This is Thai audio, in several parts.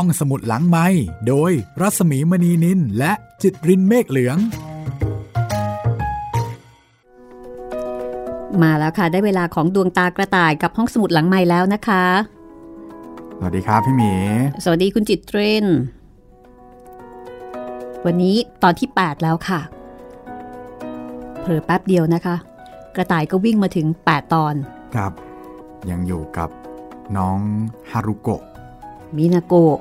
ห้องสมุดหลังไม้โดยรัสมีมณีนินและจิตรินเมฆเหลือง มาแล้วค่ะ ได้เวลาของดวงตากระต่ายกับห้องสมุดหลังไม้แล้วนะคะ สวัสดีครับพี่หมี สวัสดีคุณจิตเรนวันนี้ตอนที่ 8 แล้วค่ะ เผลอแป๊บเดียวนะคะ กระต่ายก็วิ่งมาถึง 8 ตอน ครับ ยังอยู่กับน้องฮารุโกะ มินาโกะ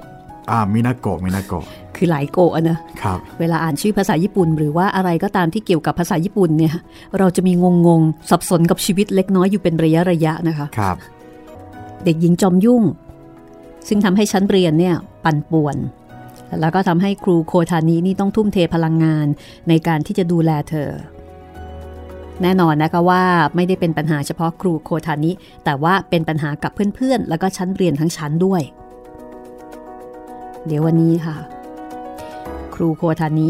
อ่ามินาโกะมินาโกะคือหลายโกะอะนะครับเวลาอ่านชื่อภาษาญี่ปุ่น หรือว่าอะไรก็ตามที่เกี่ยวกับภาษาญี่ปุ่นเนี่ย เราจะมีงงงๆสับสนกับชีวิตเล็กน้อยอยู่เป็นระยะระยะนะคะครับ เด็กหญิงจอมยุ่ง ซึ่งทำให้ชั้นเรียนเนี่ยปั่นป่วน แล้วก็ทำให้ครูโคทานินี่ต้องทุ่มเทพลังงานในการที่จะดูแลเธอ แน่นอนนะคะว่าไม่ได้เป็นปัญหาเฉพาะครูโคทานิแต่ว่าเป็นปัญหากับเพื่อนๆ แล้วก็ชั้นเรียนทั้งชั้นด้วย เดี๋ยววันนี้ค่ะ ครูโคทานิ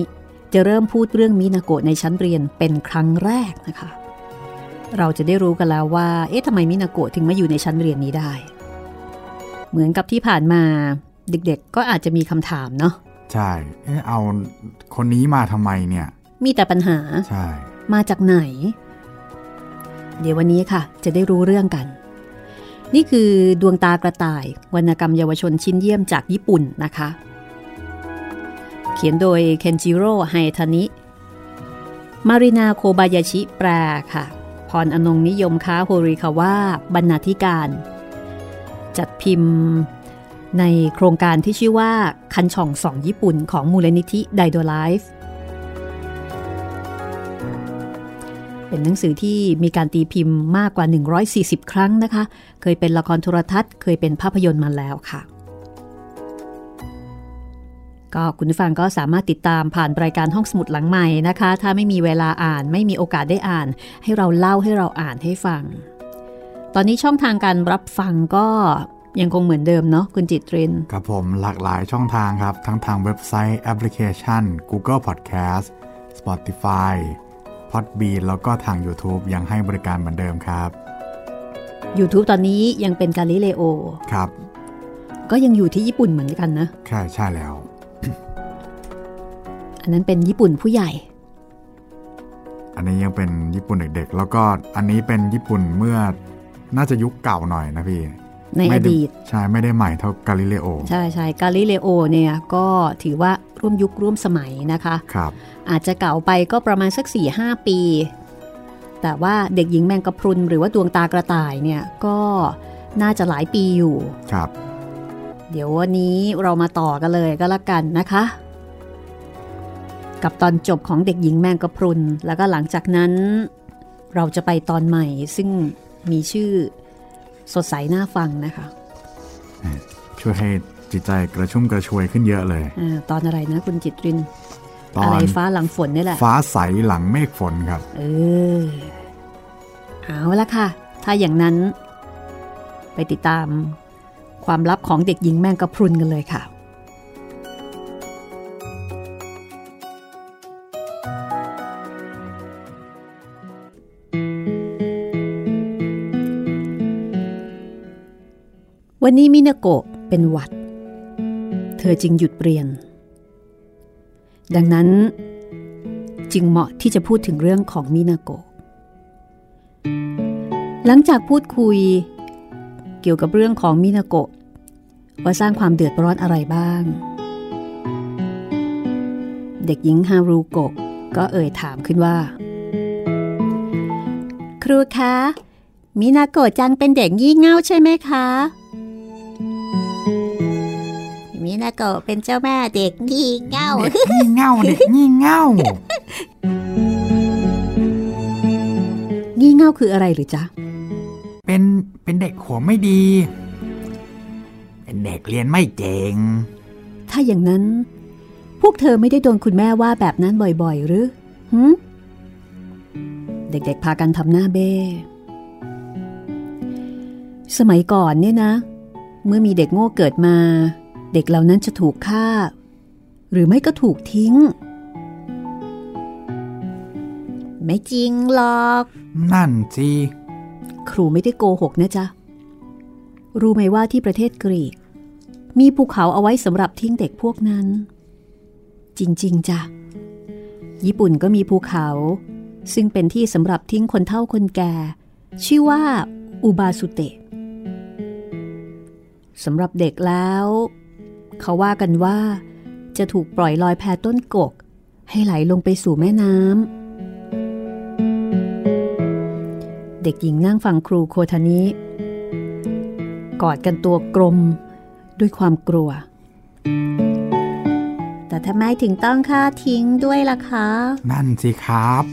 จะเริ่มพูดเรื่องมินาโกะในชั้นเรียนเป็นครั้งแรกนะคะ เราจะได้รู้กันแล้วว่า เอ๊ะทำไมมินาโกะถึงมาอยู่ในชั้นเรียนนี้ได้ เหมือนกับที่ผ่านมาเด็กๆ ก็อาจจะมีคำถามเนาะใช่เอ๊ะเอาคนนี้มาทำไมเนี่ย มีแต่ปัญหาใช่มาจากไหน เดี๋ยววันนี้ค่ะ จะได้รู้เรื่องกัน นี่คือดวงตากระต่าย วรรณกรรมเยาวชนชิ้นเยี่ยมจากญี่ปุ่นนะคะ เขียนโดยเคนจิโร่ไฮทานิ มารินาโคบายาชิแปลค่ะ พรอนงนิยมค้าโฮริคาว่าบรรณาธิการ จัดพิมพ์ในโครงการที่ชื่อว่าคันช่องสองญี่ปุ่นของมูลนิธิไดโดไลฟ์ เป็นหนังสือที่มีการตีพิมพ์มากกว่า 140 ครั้งนะคะ เคยเป็นละครโทรทัศน์ เคยเป็นภาพยนตร์มาแล้วค่ะ ก็คุณฟังก็สามารถติดตามผ่านรายการห้องสมุดหลังใหม่นะคะ ถ้าไม่มีเวลาอ่านไม่มีโอกาสได้อ่าน ให้เราเล่าให้เราอ่านให้ฟัง ตอนนี้ช่องทางการรับฟังก็ยังคงเหมือนเดิมเนาะคุณจิตรินครับผมหลากหลายช่องทางครับ ทั้งทางเว็บไซต์แอปพลิเคชัน Google Podcast Spotify Podbean แล้วก็ทาง YouTube ยังให้บริการเหมือนเดิมครับ YouTube ตอนนี้ยังเป็นกาลิเลโอครับ ก็ยังอยู่ที่ญี่ปุ่นเหมือนกันนะ ใช่ใช่แล้ว อันนั้นเป็นญี่ปุ่นผู้ใหญ่ อันนี้ยังเป็นญี่ปุ่นเด็กๆ แล้วก็อันนี้เป็นญี่ปุ่นเมื่อน่าจะยุคเก่าหน่อยนะพี่ ในอไม่ไดีต ใช่ ไม่ได้ใหม่เท่ากาลิเลโอ ใช่ใช่กาลิเลโอเนี่ยก็ถือว่าร่วมยุคร่วมสมัยนะคะครับอาจจะเก่าไปก็ประมาณสัก4ี่หปี แต่ว่าเด็กหญิงแมงกะพรุนหรือว่าดวงตากระต่ายเนี่ยก็น่าจะหลายปีอยู่ครับ เดี๋ยววันนี้เรามาต่อกันเลยก็แล้วกันนะคะ กับตอนจบของเด็กหญิงแมงกะพรุน แล้วก็หลังจากนั้น เราจะไปตอนใหม่ซึ่งมีชื่อ สดใสน่าฟังนะคะ ช่วยให้จิตใจกระชุ่มกระชวยขึ้นเยอะเลยอาตอนอะไรนะคุณจิตริน ตออะไรนฟ้าหลังฝนนี่แหละ ฟ้าใสหลังเมฆฝนครับ เออ เอาละค่ะ ถ้าอย่างนั้น ไปติดตามความลับของเด็กหญิงแมงกะพรุนกันเลยค่ะ วันนี้มินาโกะเป็นหวัด เธอจึงหยุดเรียน ดังนั้นจึงเหมาะที่จะพูดถึงเรื่องของมินาโกะ หลังจากพูดคุย เกี่ยวกับเรื่องของมินาโกะว่าสร้างความเดือดร้อนอะไรบ้าง เด็กหญิงฮารุโกะก็เอ่ยถามขึ้นว่า ครูคะมินาโกะจังเป็นเด็กงี่เง่าใช่ไหมคะ มินาโกะเป็นเจ้าแม่เด็กงี่เง่าเด็กงี่เง่าเด็กงี่เง่างี่เง่าคืออะไรหรือจ๊ะ เป็นเป็นเด็กหัวไม่ดี เป็นเด็กเรียนไม่เจ๋งถ้าอย่างนั้น พวกเธอไม่ได้โดนคุณแม่ว่าแบบนั้นบ่อยๆ หรือหืมเด็กๆพากันทำหน้าเบ้ สมัยก่อนเนี่ยนะ เมื่อมีเด็กโง่เกิดมาเด็กเหล่านั้นจะถูกฆ่า หรือไม่ก็ถูกทิ้ง ไม่จริงหรอก นั่นสิครูไม่ได้โกหกนะจ๊ะ รู้ไหมว่าที่ประเทศกรีก มีภูเขาเอาไว้สำหรับทิ้งเด็กพวกนั้น จริง ๆจ้ะญี่ปุ่นก็มีภูเขา ซึ่งเป็นที่สำหรับทิ้งคนเฒ่าคนแก่ ชื่อว่า อุบาสุเตะสำหรับเด็กแล้ว เขาว่ากันว่า จะถูกปล่อยลอยแพต้นกก ให้ไหลลงไปสู่แม่น้ำเด็กหญิงนั่งฟังครูโคทานิกอดกันตัวกลมด้วยความกลัว แต่ทำไมถึงต้องฆ่าทิ้งด้วยล่ะคะ นั่นสิครับ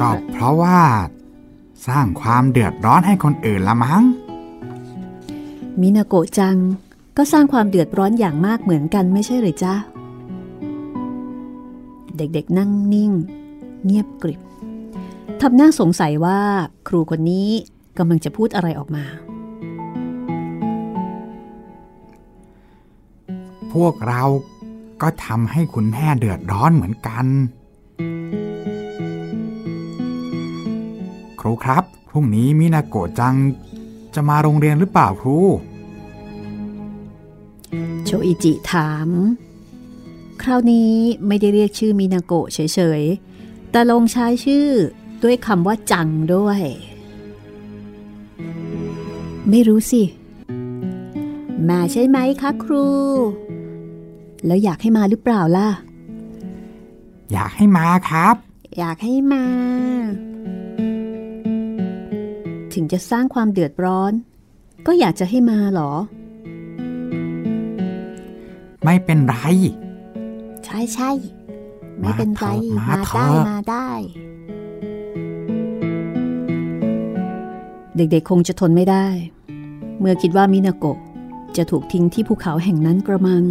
ก็เพราะว่า สร้างความเดือดร้อนให้คนอื่นละมั้ง มินาโกะจังก็สร้างความเดือดร้อนอย่างมากเหมือนกันไม่ใช่หรือจ๊ะเด็กๆนั่งนิ่ง เงียบกริบทำหน้าสงสัยว่าครูคนนี้กำลังจะพูดอะไรออกมา พวกเราก็ทำให้คุณแม่เดือดร้อนเหมือนกัน ครูครับ พรุ่งนี้มินาโกะจังจะมาโรงเรียนหรือเปล่าครู โชอิจิถาม คราวนี้ไม่ได้เรียกชื่อมินาโกะเฉยๆ แต่ลงใช้ชื่อด้วยคำว่าจังด้วย ไม่รู้สิ มาใช่ไหมคะครู แล้วอยากให้มาหรือเปล่าล่ะ อยากให้มาครับ อยากให้มา ถึงจะสร้างความเดือดร้อน ก็อยากจะให้มาเหรอ ไม่เป็นไร ใช่ใช่ไม่เป็นไร มามาเถได้อะมาได้ เด็กๆคงจะทนไม่ได้ เมื่อคิดว่ามินาโกะจะถูกทิ้งที่ภูเขาแห่งนั้นกระมัง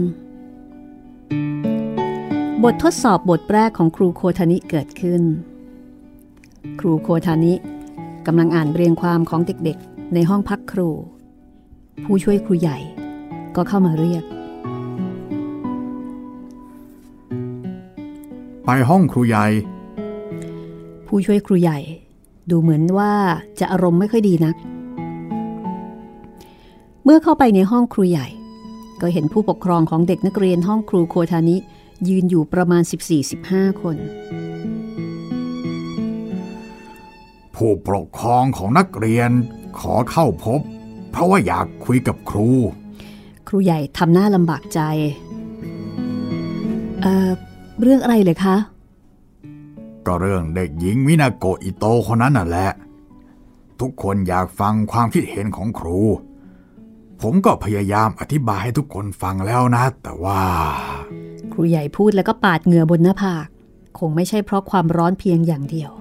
บททดสอบบทแรกของครูโคทานิเกิดขึ้น ครูโคทานิกำลังอ่านเรียงความของเด็กๆ ในห้องพักครู ผู้ช่วยครูใหญ่ก็เข้ามาเรียก ไปห้องครูใหญ่ ผู้ช่วยครูใหญ่ ดูเหมือนว่าจะอารมณ์ไม่ค่อยดีนัก เมื่อเข้าไปในห้องครูใหญ่ ก็เห็นผู้ปกครองของเด็กนักเรียนห้องครูโคทานิ ยืนอยู่ประมาณ 14-15 คน ผู้ปกครองของนักเรียนขอเข้าพบ เพราะว่าอยากคุยกับครู ครูใหญ่ทำหน้าลำบากใจ เอ่อเรื่องอะไรเลยคะ ก็เรื่องเด็กหญิงมินาโกะอิโตะคนนั้นน่ะแหละ ทุกคนอยากฟังความคิดเห็นของครู ผมก็พยายามอธิบายให้ทุกคนฟังแล้วนะ แต่ว่า ครูใหญ่พูดแล้วก็ปาดเหงื่อบนหน้าผาก คงไม่ใช่เพราะความร้อนเพียงอย่างเดียว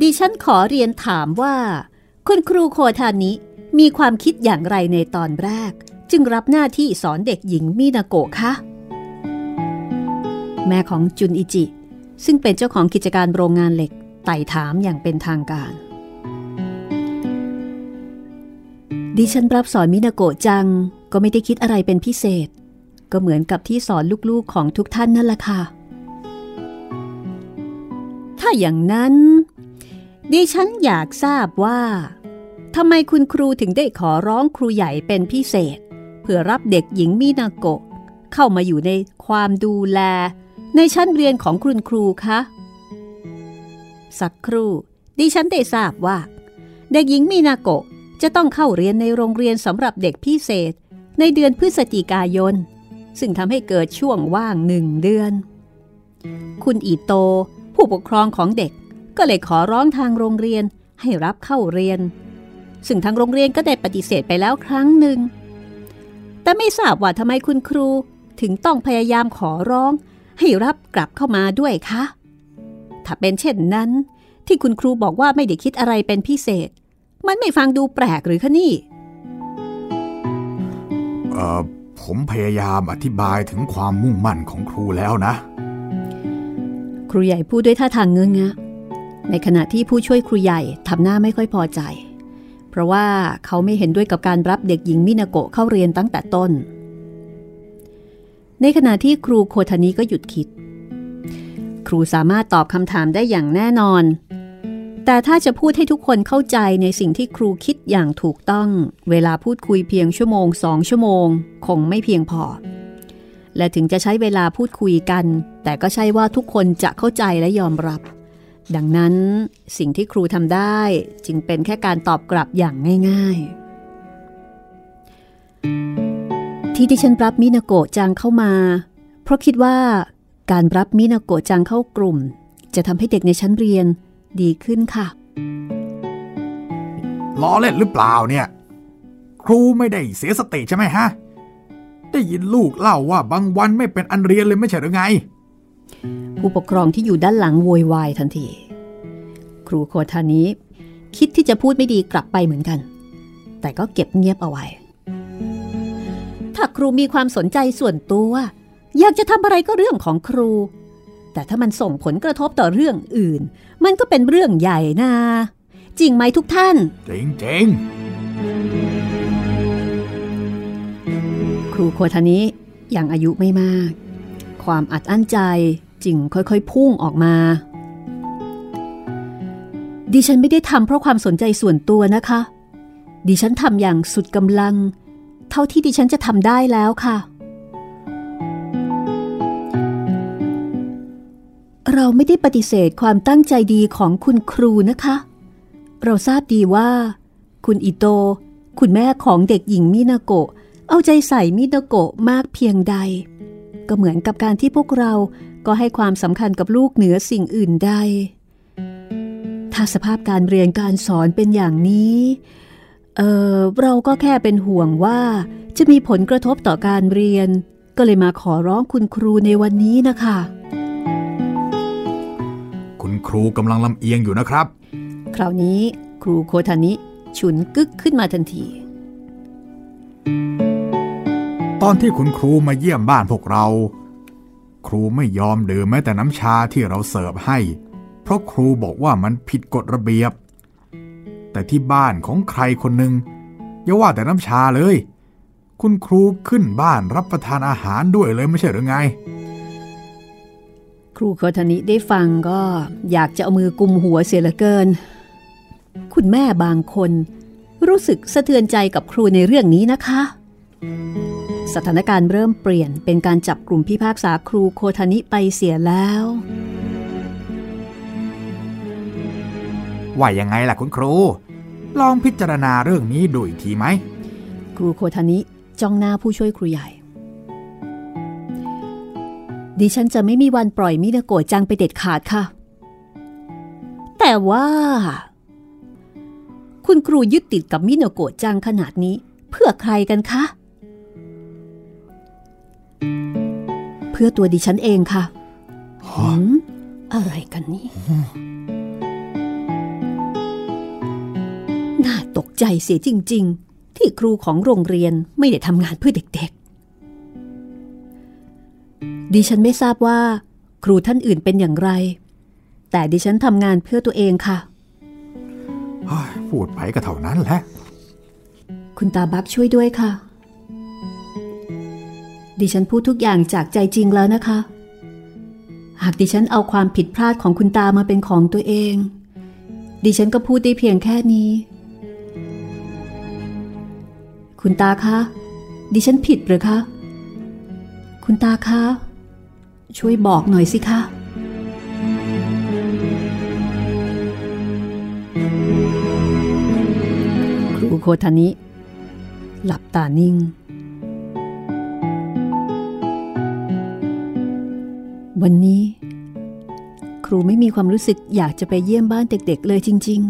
ดิฉันขอเรียนถามว่า คุณครูโคทานิมีความคิดอย่างไรในตอนแรก จึงรับหน้าที่สอนเด็กหญิงมินาโกะคะ แม่ของจุนอิจิ ซึ่งเป็นเจ้าของกิจการโรงงานเหล็กไต่ถามอย่างเป็นทางการ ดิฉันรับสอนมินาโกะจัง ก็ไม่ได้คิดอะไรเป็นพิเศษ ก็เหมือนกับที่สอนลูกๆของทุกท่านนั่นแหละค่ะ ถ้าอย่างนั้น ดิฉันอยากทราบว่าทำไมคุณครูถึงได้ขอร้องครูใหญ่เป็นพิเศษ เพื่อรับเด็กหญิงมินาโกะเข้ามาอยู่ในความดูแล ในชั้นเรียนของคุณครูคะสักครู่ดิฉันได้ทราบว่า เด็กหญิงมินาโกะจะต้องเข้าเรียนในโรงเรียนสำหรับเด็กพิเศษ ในเดือนพฤศจิกายน ซึ่งทำให้เกิดช่วงว่างหนึ่งเดือน คุณอีโต ผู้ปกครองของเด็กก็เลยขอร้องทางโรงเรียนให้รับเข้าเรียน ซึ่งทางโรงเรียนก็ได้ปฏิเสธไปแล้วครั้งหนึ่ง แต่ไม่ทราบว่าทำไมคุณครูถึงต้องพยายามขอร้อง ให้รับกลับเข้ามาด้วยคะ ถ้าเป็นเช่นนั้น ที่คุณครูบอกว่าไม่ได้คิดอะไรเป็นพิเศษ มันไม่ฟังดูแปลกหรือคะนี่เอ่อผมพยายามอธิบายถึงความมุ่งมั่นของครูแล้วนะ ครูใหญ่พูดด้วยท่าทางเงื้องะในขณะที่ผู้ช่วยครูใหญ่ทำหน้าไม่ค่อยพอใจ เพราะว่าเขาไม่เห็นด้วยกับการรับเด็กหญิงมินาโกะเข้าเรียนตั้งแต่ต้น ในขณะที่ครูโคทานิก็หยุดคิด ครูสามารถตอบคำถามได้อย่างแน่นอน แต่ถ้าจะพูดให้ทุกคนเข้าใจในสิ่งที่ครูคิดอย่างถูกต้อง เวลาพูดคุยเพียงชั่วโมงสองชั่วโมง คงไม่เพียงพอ และถึงจะใช้เวลาพูดคุยกัน แต่ก็ใช่ว่าทุกคนจะเข้าใจและยอมรับ ดังนั้นสิ่งที่ครูทำได้จึงเป็นแค่การตอบกลับอย่างง่าย ๆ ที่ดิฉันรับมินาโกะจังเข้ามา เพราะคิดว่าการรับมินาโกะจังเข้ากลุ่ม จะทำให้เด็กในชั้นเรียนดีขึ้นค่ะล้อเล่นหรือเปล่าเนี่ย ครูไม่ได้เสียสติใช่ไหมฮะ ได้ยินลูกเล่าว่าบางวันไม่เป็นอันเรียนเลยไม่ใช่หรือไง ผู้ปกครองที่อยู่ด้านหลังโวยวายทันที ครูโคทานี้ คิดที่จะพูดไม่ดีกลับไปเหมือนกัน แต่ก็เก็บเงียบเอาไว้ ถ้าครูมีความสนใจส่วนตัว อยากจะทำอะไรก็เรื่องของครู แต่ถ้ามันส่งผลกระทบต่อเรื่องอื่น มันก็เป็นเรื่องใหญ่นาจริงไหมทุกท่าน จริงจริงครูโคทานี้ยังอายุไม่มาก ความอัดอั้นใจจึงค่อยๆ พุ่งออกมา ดิฉันไม่ได้ทำเพราะความสนใจส่วนตัวนะคะ ดิฉันทำอย่างสุดกำลัง เท่าที่ดิฉันจะทำได้แล้วค่ะ เราไม่ได้ปฏิเสธความตั้งใจดีของคุณครูนะคะ เราทราบดีว่า คุณอิโต คุณแม่ของเด็กหญิงมินาโกะ เอาใจใส่มินาโกะมากเพียงใด ก็เหมือนกับการที่พวกเราก็ให้ความสำคัญกับลูกเหนือสิ่งอื่นใด ถ้าสภาพการเรียนการสอนเป็นอย่างนี้ เออเราก็แค่เป็นห่วงว่าจะมีผลกระทบต่อการเรียน ก็เลยมาขอร้องคุณครูในวันนี้นะคะ คุณครูกำลังลำเอียงอยู่นะครับ คราวนี้ครูโคทานิฉุนกึกขึ้นมาทันที ตอนที่คุณครูมาเยี่ยมบ้านพวกเรา ครูไม่ยอมดื่มแม้แต่น้ำชาที่เราเสิร์ฟให้ เพราะครูบอกว่ามันผิดกฎระเบียบ แต่ที่บ้านของใครคนหนึ่งอย่าว่าแต่น้ำชาเลย คุณครูขึ้นบ้านรับประทานอาหารด้วยเลยไม่ใช่หรือไง ครูโคทานิได้ฟังก็อยากจะเอามือกุมหัวเสียเหลือเกิน คุณแม่บางคน รู้สึกสะเทือนใจกับครูในเรื่องนี้นะคะ สถานการณ์เริ่มเปลี่ยนเป็นการจับกลุ่มพิพากษาครูโคทานิไปเสียแล้วว่ายังไงล่ะคุณครู ลองพิจารณาเรื่องนี้ดูอีกทีไหม ครูโคทานิจ้องหน้าผู้ช่วยครูใหญ่ ดิฉันจะไม่มีวันปล่อยมินาโกะจังไปเด็ดขาดค่ะ แต่ว่า คุณครูยึดติดกับมินาโกะจังขนาดนี้ เพื่อใครกันคะ เพื่อตัวดิฉันเองค่ะหืมอะไรกันนี่ ใจเสียจริง ๆ ที่ครูของโรงเรียนไม่ได้ทำงานเพื่อเด็กๆ ดิฉันไม่ทราบว่า ครูท่านอื่นเป็นอย่างไร แต่ดิฉันทำงานเพื่อตัวเองค่ะเฮ้ยพูดไปก็เท่านั้นแหละ คุณตาบักช่วยด้วยค่ะ ดิฉันพูดทุกอย่างจากใจจริงแล้วนะคะ หากดิฉันเอาความผิดพลาดของคุณตามาเป็นของตัวเอง ดิฉันก็พูดได้เพียงแค่นี้ คุณตาคะ ดิฉันผิดหรือคะ คุณตาคะ ช่วยบอกหน่อยสิคะครูโคทานิ หลับตานิ่ง วันนี้ ครูไม่มีความรู้สึกอยากจะไปเยี่ยมบ้านเด็กๆเลยจริง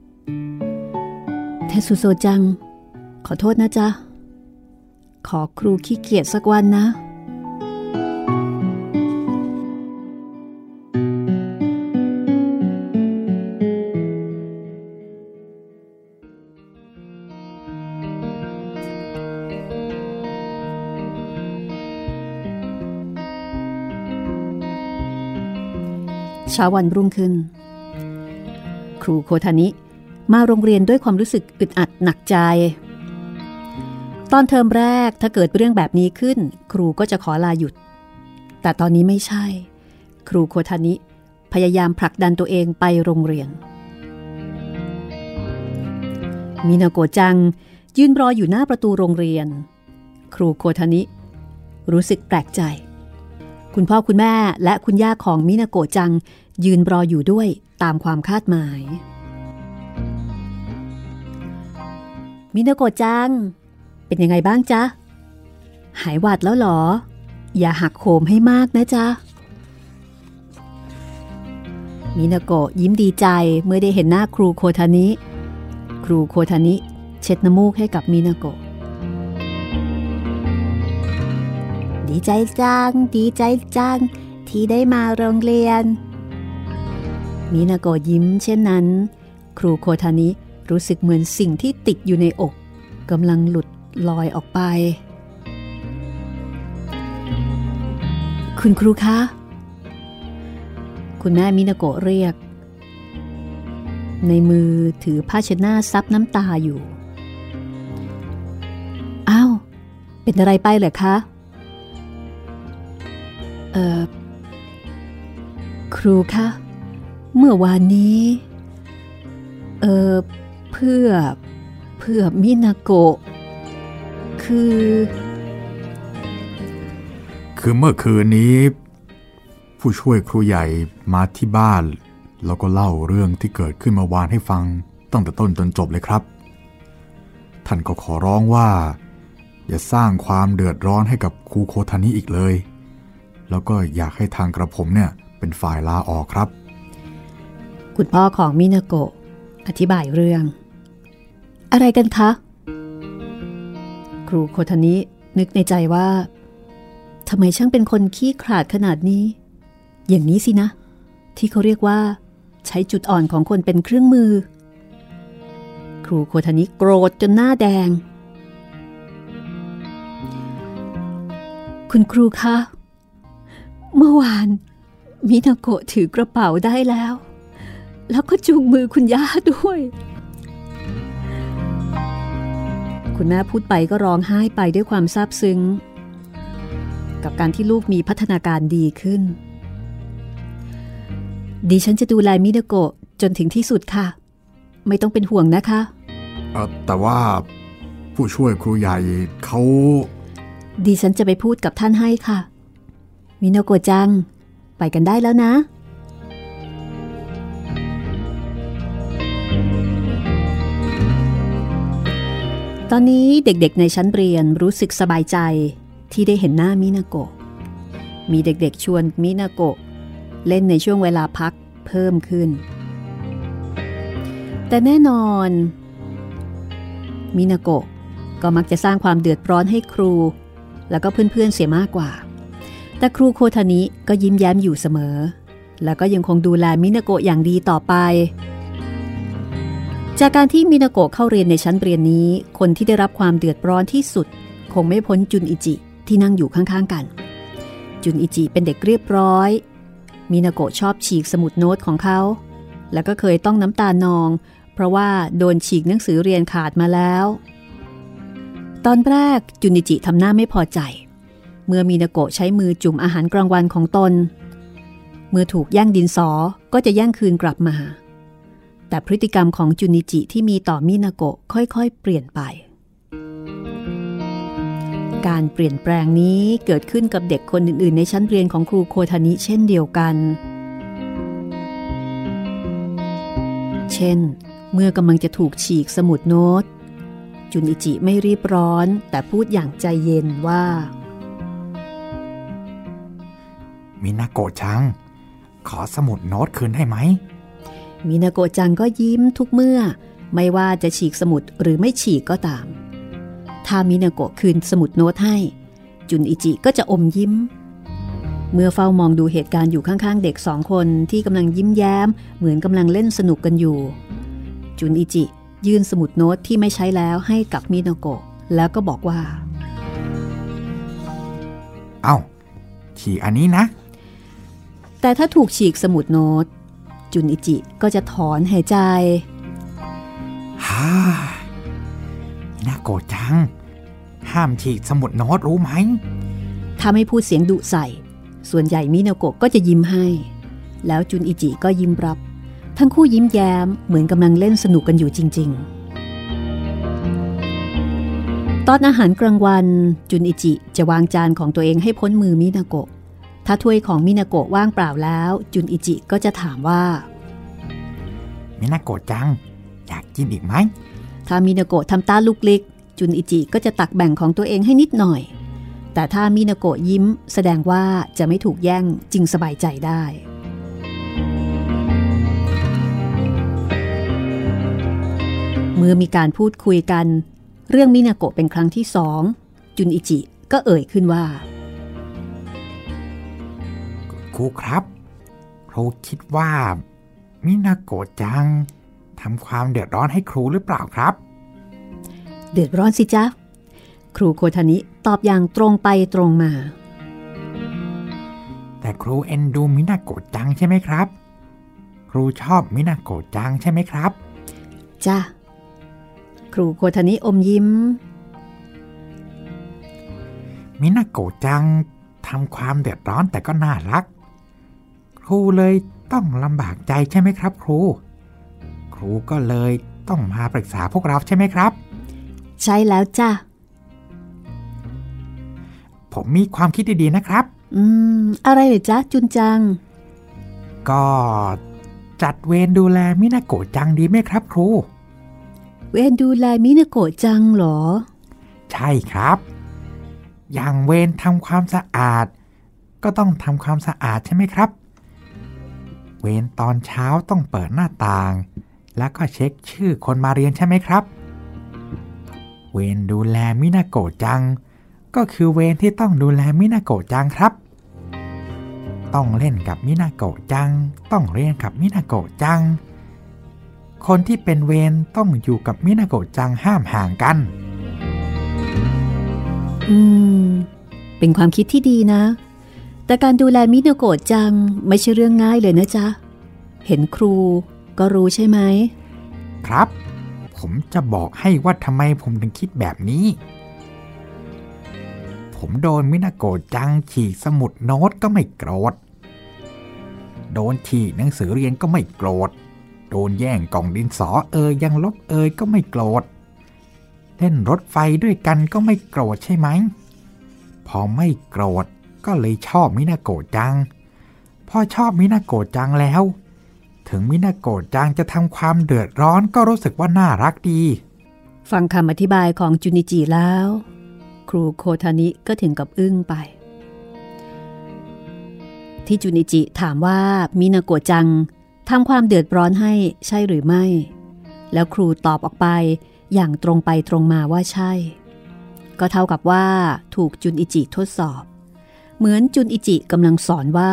ๆ เทสุโซจัง ขอโทษนะจ๊ะ ขอครูขี้เกียจสักวันนะ เช้าวันรุ่งขึ้น ครูโคทานิมาโรงเรียนด้วยความรู้สึกอึดอัดหนักใจ ตอนเทอมแรกถ้าเกิดเรื่องแบบนี้ขึ้น ครูก็จะขอลาหยุด แต่ตอนนี้ไม่ใช่ ครูโคทานิ พยายามผลักดันตัวเองไปโรงเรียน มินาโกจังยืนรออยู่หน้าประตูโรงเรียน ครูโคทานิ รู้สึกแปลกใจ คุณพ่อคุณแม่และคุณย่าของมินาโกจัง ยืนรออยู่ด้วยตามความคาดหมาย มินาโกจัง เป็นยังไงบ้างจ๊ะ หายหวัดแล้วหรอ อย่าหักโหมให้มากนะจ๊ะ มินาโกะยิ้มดีใจเมื่อได้เห็นหน้าครูโคทานิ ครูโคทานิ เช็ดน้ำมูกให้กับมินาโกะ ดีใจจัง ดีใจจัง ที่ได้มาโรงเรียน มินาโกะยิ้มเช่นนั้น ครูโคทานิรู้สึกเหมือนสิ่งที่ติดอยู่ในอกกำลังหลุด ลอยออกไป คุณครูคะ คุณแม่มินาโกะเรียก ในมือถือผ้าเช็ดหน้าซับน้ำตาอยู่อ้าวเป็นอะไรไปเหรอคะ เอ่อ ครูคะ เมื่อวานนี้ เอ่อ เพื่อ เพื่อมินาโกะ คือ คือเมื่อคืนนี้ ผู้ช่วยครูใหญ่มาที่บ้าน แล้วก็เล่าเรื่องที่เกิดขึ้นเมื่อวานให้ฟังตั้งแต่ต้นจนจบเลยครับ ท่านก็ขอร้องว่า อย่าสร้างความเดือดร้อนให้กับครูโคทานิอีกเลย แล้วก็อยากให้ทางกระผมเนี่ยเป็นฝ่ายลาออกครับ คุณพ่อของมินาโกะอธิบายเรื่อง อะไรกันคะ ครูโคทานินึกในใจว่าทำไมช่างเป็นคนขี้ขลาดขนาดนี้ อย่างนี้สินะ ที่เขาเรียกว่า ใช้จุดอ่อนของคนเป็นเครื่องมือ ครูโคทานิโกรธจนหน้าแดง คุณครูคะ เมื่อวาน มินาโกะถือกระเป๋าได้แล้ว แล้วก็จูงมือคุณย่าด้วย คุณแม่พูดไปก็ร้องไห้ไปด้วยความซาบซึ้ง กับการที่ลูกมีพัฒนาการดีขึ้น ดิฉันจะดูแลมินาโกะจนถึงที่สุดค่ะ ไม่ต้องเป็นห่วงนะคะเอ่อแต่ว่าผู้ช่วยครูใหญ่เขาดิฉันจะไปพูดกับท่านให้ค่ะ มินาโกะจัง ไปกันได้แล้วนะ ตอนนี้เด็กๆในชั้นเรียนรู้สึกสบายใจที่ได้เห็นหน้ามินาโกะ มีเด็กๆชวนมินาโกะ เล่นในช่วงเวลาพักเพิ่มขึ้น แต่แน่นอนมินาโกะก็มักจะสร้างความเดือดร้อนให้ครู แล้วก็เพื่อนๆเสียมากกว่า แต่ครูโคทานิก็ยิ้มแย้มอยู่เสมอ แล้วก็ยังคงดูแลมินาโกะอย่างดีต่อไป จากการที่มินาโกะเข้าเรียนในชั้นเรียนนี้ คนที่ได้รับความเดือดร้อนที่สุด คงไม่พ้นจุนอิจิที่นั่งอยู่ข้างๆกัน จุนอิจิเป็นเด็กเรียบร้อย มินาโกะชอบฉีกสมุดโน้ตของเขา แล้วก็เคยต้องน้ำตานอง เพราะว่าโดนฉีกหนังสือเรียนขาดมาแล้ว ตอนแรกจุนอิจิทำหน้าไม่พอใจ เมื่อมินาโกะใช้มือจุ่มอาหารกลางวันของตน เมื่อถูกแย่งดินสอก็จะแย่งคืนกลับมา แต่พฤติกรรมของจุนิจิที่มีต่อมินาโกะค่อยๆ เปลี่ยนไป การเปลี่ยนแปลงนี้เกิดขึ้นกับเด็กคนอื่น ๆ ในชั้นเรียนของครูโคทานิเช่นเดียวกัน เช่น เมื่อกำลังจะถูกฉีกสมุดโน้ต จุนอิจิไม่รีบร้อน แต่พูดอย่างใจเย็นว่า มินาโกะชัง ขอสมุดโน้ตคืนได้ไหม มินาโกะจังก็ยิ้มทุกเมื่อ ไม่ว่าจะฉีกสมุดหรือไม่ฉีกก็ตาม ถ้ามินาโกะคืนสมุดโน้ตให้ จุนอิจิก็จะอมยิ้ม เมื่อเฝ้ามองดูเหตุการณ์อยู่ข้างๆ เด็กสองคนที่กำลังยิ้มแย้ม เหมือนกำลังเล่นสนุกกันอยู่ จุนอิจิยื่นสมุดโน้ตที่ไม่ใช้แล้วให้กับมินาโกะแล้วก็บอกว่า เอ้าฉีกอันนี้นะ แต่ถ้าถูกฉีกสมุดโน้ต จุนอิจิก็จะถอนหายใจฮ่ามินาโกะจัง ห้ามฉีกสมุดโน้ตรู้ไหม ถ้าไม่พูดเสียงดุใส่ ส่วนใหญ่มินาโกะก็จะยิ้มให้ แล้วจุนอิจิก็ยิ้มรับ ทั้งคู่ยิ้มแย้มเหมือนกำลังเล่นสนุกกันอยู่จริง ๆตอนอาหารกลางวันจุนอิจิจะวางจานของตัวเองให้พ้นมือมินาโกะ ถ้าถ้วยของมินาโกะว่างเปล่าแล้ว จุนอิจิก็จะถามว่า มินาโกะจัง อยากกินอีกไหม ถ้ามินาโกะทำตาลุกลิก จุนอิจิก็จะตักแบ่งของตัวเองให้นิดหน่อย แต่ถ้ามินาโกะยิ้ม แสดงว่าจะไม่ถูกแย่งจึงสบายใจได้เมื่อมีการพูดคุยกัน เรื่องมินาโกะเป็นครั้งที่สอง จุนอิจิก็เอ่ยขึ้นว่า ครูครับครูคิดว่ามินาโกะจังทำความเดือดร้อนให้ครูหรือเปล่าครับ เดือดร้อนสิจ๊ะ ครูโคทานิตอบอย่างตรงไปตรงมา แต่ครูเอ็นดูมินาโกะจังใช่ไหมครับ ครูชอบมินาโกะจังใช่ไหมครับ จ้ะ ครูโคทานิอมยิ้ม มินาโกะจังทำความเดือดร้อนแต่ก็น่ารัก ครูเลยต้องลำบากใจใช่ไหมครับ ครู ครูก็เลยต้องมาปรึกษาพวกเราใช่ไหมครับ ใช่แล้วจ้ะ ผมมีความคิดดีๆนะครับ อืม อะไรเหรอจ๊ะจุนจัง ก็จัดเวรดูแลมินาโกะจังดีไหมครับ ครู เวนดูแลมินาโกะจังเหรอ ใช่ครับ อย่างเวรทำความสะอาด ก็ต้องทำความสะอาดใช่ไหมครับ เวรตอนเช้าต้องเปิดหน้าต่าง แล้วก็เช็คชื่อคนมาเรียนใช่ไหมครับ เวรดูแลมินาโกะจัง ก็คือเวรที่ต้องดูแลมินาโกะจังครับ ต้องเล่นกับมินาโกะจัง ต้องเรียนกับมินาโกะจัง คนที่เป็นเวรต้องอยู่กับมินาโกะจังห้ามห่างกัน อืม เป็นความคิดที่ดีนะ แต่การดูแลมินาโกะจังไม่ใช่เรื่องง่ายเลยนะจ๊ะ เห็นครูก็รู้ใช่ไหม ครับ ผมจะบอกให้ว่าทำไมผมถึงคิดแบบนี้ ผมโดนมินาโกะจังฉีกสมุดโน้ตก็ไม่โกรธ โดนฉีกหนังสือเรียนก็ไม่โกรธ โดนแย่งกล่องดินสอเอยยังลบเอยก็ไม่โกรธ เล่นรถไฟด้วยกันก็ไม่โกรธใช่ไหม พอไม่โกรธ ก็เลยชอบมินาโกะจัง พอชอบมินาโกะจังแล้ว ถึงมินาโกะจังจะทำความเดือดร้อนก็รู้สึกว่าน่ารักดี ฟังคำอธิบายของจุนิจิแล้ว ครูโคทานิก็ถึงกับอึ้งไป ที่จุนิจิถามว่ามินาโกะจังทำความเดือดร้อนให้ใช่หรือไม่ แล้วครูตอบออกไปอย่างตรงไปตรงมาว่าใช่ ก็เท่ากับว่าถูกจุนอิจิทดสอบ เหมือนจุนอิจิกำลังสอนว่า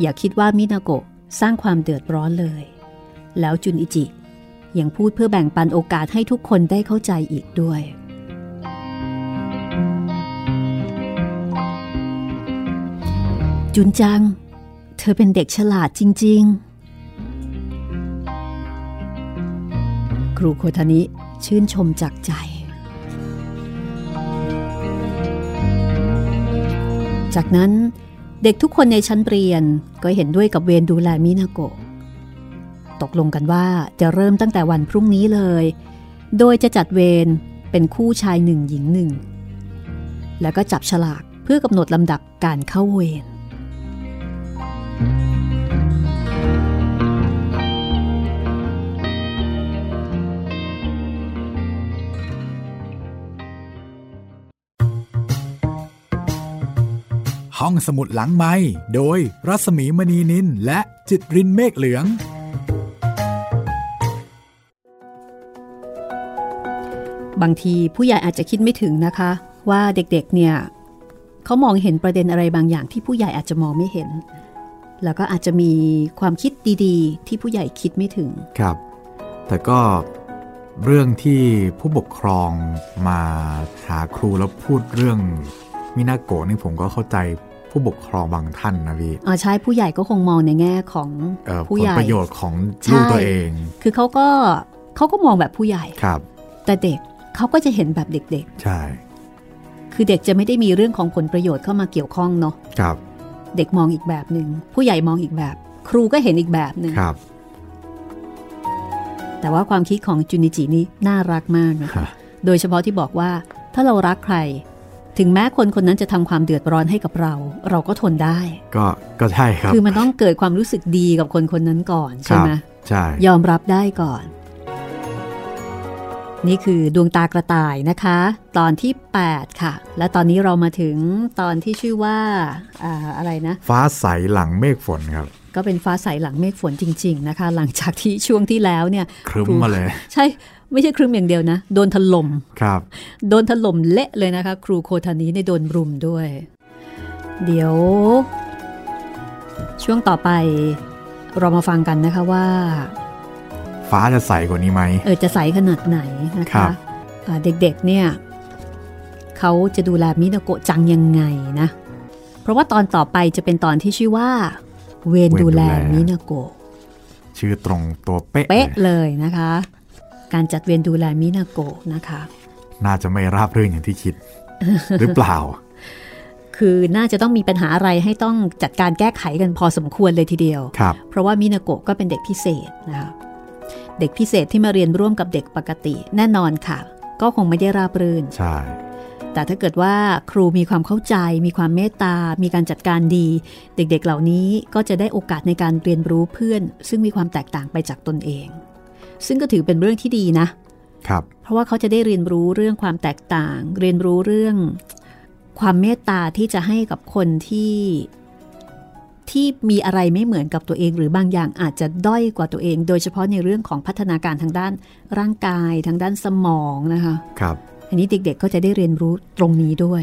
อย่าคิดว่ามินาโกะสร้างความเดือดร้อนเลย แล้วจุนอิจิยังพูดเพื่อแบ่งปันโอกาสให้ทุกคนได้เข้าใจอีกด้วย จุนจัง เธอเป็นเด็กฉลาดจริง ๆ ครูโคทานิชื่นชมจากใจ จากนั้นเด็กทุกคนในชั้นเรียนก็เห็นด้วยกับเวนดูแลมินาโกะตกลงกันว่าจะเริ่มตั้งแต่วันพรุ่งนี้เลย โดยจะจัดเวรเป็นคู่ชายหนึ่งหญิงหนึ่ง แล้วก็จับฉลากเพื่อกำหนดลำดับการเข้าเวร ห้องสมุดหลังไม้โดยรัสมีมณีนินและจิตรินเมฆเหลือง บางทีผู้ใหญ่อาจจะคิดไม่ถึงนะคะ ว่าเด็กๆเนี่ยเขามองเห็นประเด็นอะไรบางอย่างที่ผู้ใหญ่อาจจะมองไม่เห็น แล้วก็อาจจะมีความคิดดีๆ ที่ผู้ใหญ่คิดไม่ถึงครับ แต่ก็เรื่องที่ผู้ปกครองมาหาครูแล้วพูดเรื่อง มินาโกะนี่ผมก็เข้าใจผู้ปกครองบางท่านนะพี่อ๋อใช่ผู้ใหญ่ก็คงมองในแง่ของเอ่อผผู้ลใหญ่ประโยชน์ของใช่ลูกตัวเอง คือเขาก็เขาก็มองแบบผู้ใหญ่ครับ แต่เด็กเขาก็จะเห็นแบบเด็กใช่ๆคือเด็กจะไม่ได้มีเรื่องของผลประโยชน์เข้ามาเกี่ยวข้องเนาะครับ เด็กมองอีกแบบหนึ่งผู้ใหญ่มองอีกแบบ ครูก็เห็นอีกแบบหนึ่งครับ แต่ว่าความคิดของจุนิจินี่น่ารักมากนะคะฮะโดยเฉพาะที่บอกว่าถ้าเรารักใคร ถึงแม้คนคนนั้นจะทำความเดือดร้อนให้กับเรา เราก็ทนได้ ก็ก็ใช่ครับ คือมันต้องเกิดความรู้สึกดีกับคนคนนั้นก่อนใช่ไหมใช่ยอมรับได้ก่อน นี่คือดวงตากระต่ายนะคะ ตอนที่ 8 ค่ะ และตอนนี้เรามาถึงตอนที่ชื่อว่าอ่าอะไรนะ ฟ้าใสหลังเมฆฝนครับก็เป็นฟ้าใสหลังเมฆฝนจริง ๆ นะคะ หลังจากที่ช่วงที่แล้วเนี่ยครึ้มมาเลย ใช่ ไม่ใช่ครึ้มอย่างเดียวนะ โดนถล่มครับ โดนถล่มเละเลยนะคะ ครูโคทานี้ในโดนรุมด้วย เดี๋ยว ช่วงต่อไปเรามาฟังกันนะคะว่า ฟ้าจะใสกว่านี้ไหมเออจะใสขนาดไหนนะครัคะบอ่าเด็กๆเนี่ยเขาจะดูแลมินาโกะจังยังไงนะ เพราะว่าตอนต่อไปจะเป็นตอนที่ชื่อว่า เวรดูแลมินาโกะชื่อตรงตัวเป๊ะเป๊ะเลยเลยนะคะ การจัดเวรดูแลมินาโกะนะคะ น่าจะไม่ราบรื่นอย่างที่คิด หรือเปล่า คือน่าจะต้องมีปัญหาอะไรให้ต้องจัดการแก้ไขกันพอสมควรเลยทีเดียวครับเพราะว่ามินาโกะก็เป็นเด็กพิเศษนะคะเด็กพิเศษที่มาเรียนร่วมกับเด็กปกติแน่นอนค่ะ ก็คงไม่ได้ราบรื่น ใช่แต่ถ้าเกิดว่าครูมีความเข้าใจ มีความเมตตา มีการจัดการดี เด็กๆ เหล่านี้ก็จะได้โอกาสในการเรียนรู้เพื่อน ซึ่งมีความแตกต่างไปจากตนเอง ซึ่งก็ถือเป็นเรื่องที่ดีนะครับ เพราะว่าเขาจะได้เรียนรู้เรื่องความแตกต่าง เรียนรู้เรื่องความเมตตาที่จะให้กับคนที่ที่มีอะไรไม่เหมือนกับตัวเอง หรือบางอย่างอาจจะด้อยกว่าตัวเอง โดยเฉพาะในเรื่องของพัฒนาการทางด้านร่างกายทางด้านสมองนะคะครับอันนี้เด็กๆก็จะได้เรียนรู้ตรงนี้ด้วย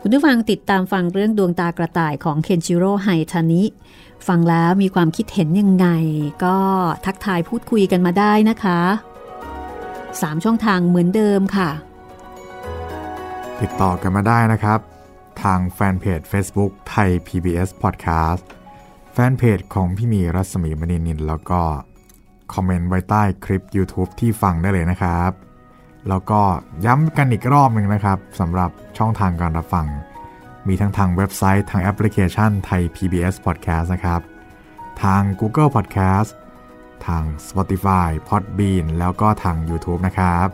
คุณผู้ฟังติดตามฟังเรื่องดวงตากระต่ายของเคนชิโร่ไฮทานิ ฟังแล้วมีความคิดเห็นยังไง ก็ทักทายพูดคุยกันมาได้นะคะ 3 ช่องทางเหมือนเดิมค่ะ ติดต่อกันมาได้นะครับ ทางแฟนเพจ Facebook ไทย PBS Podcast แฟนเพจของพี่มีรัศมีมณีนิลแล้วก็ คอมเมนต์ไว้ใต้คลิป YouTube ที่ฟังได้เลยนะครับ แล้วก็ย้ำกันอีกรอบหนึ่งนะครับสำหรับช่องทางการรับฟัง มีทั้งทางเว็บไซต์ทางแอปพลิเคชันไทย PBS Podcast นะครับ ทาง Google Podcast ทาง Spotify Podbean แล้วก็ทาง YouTube นะครับ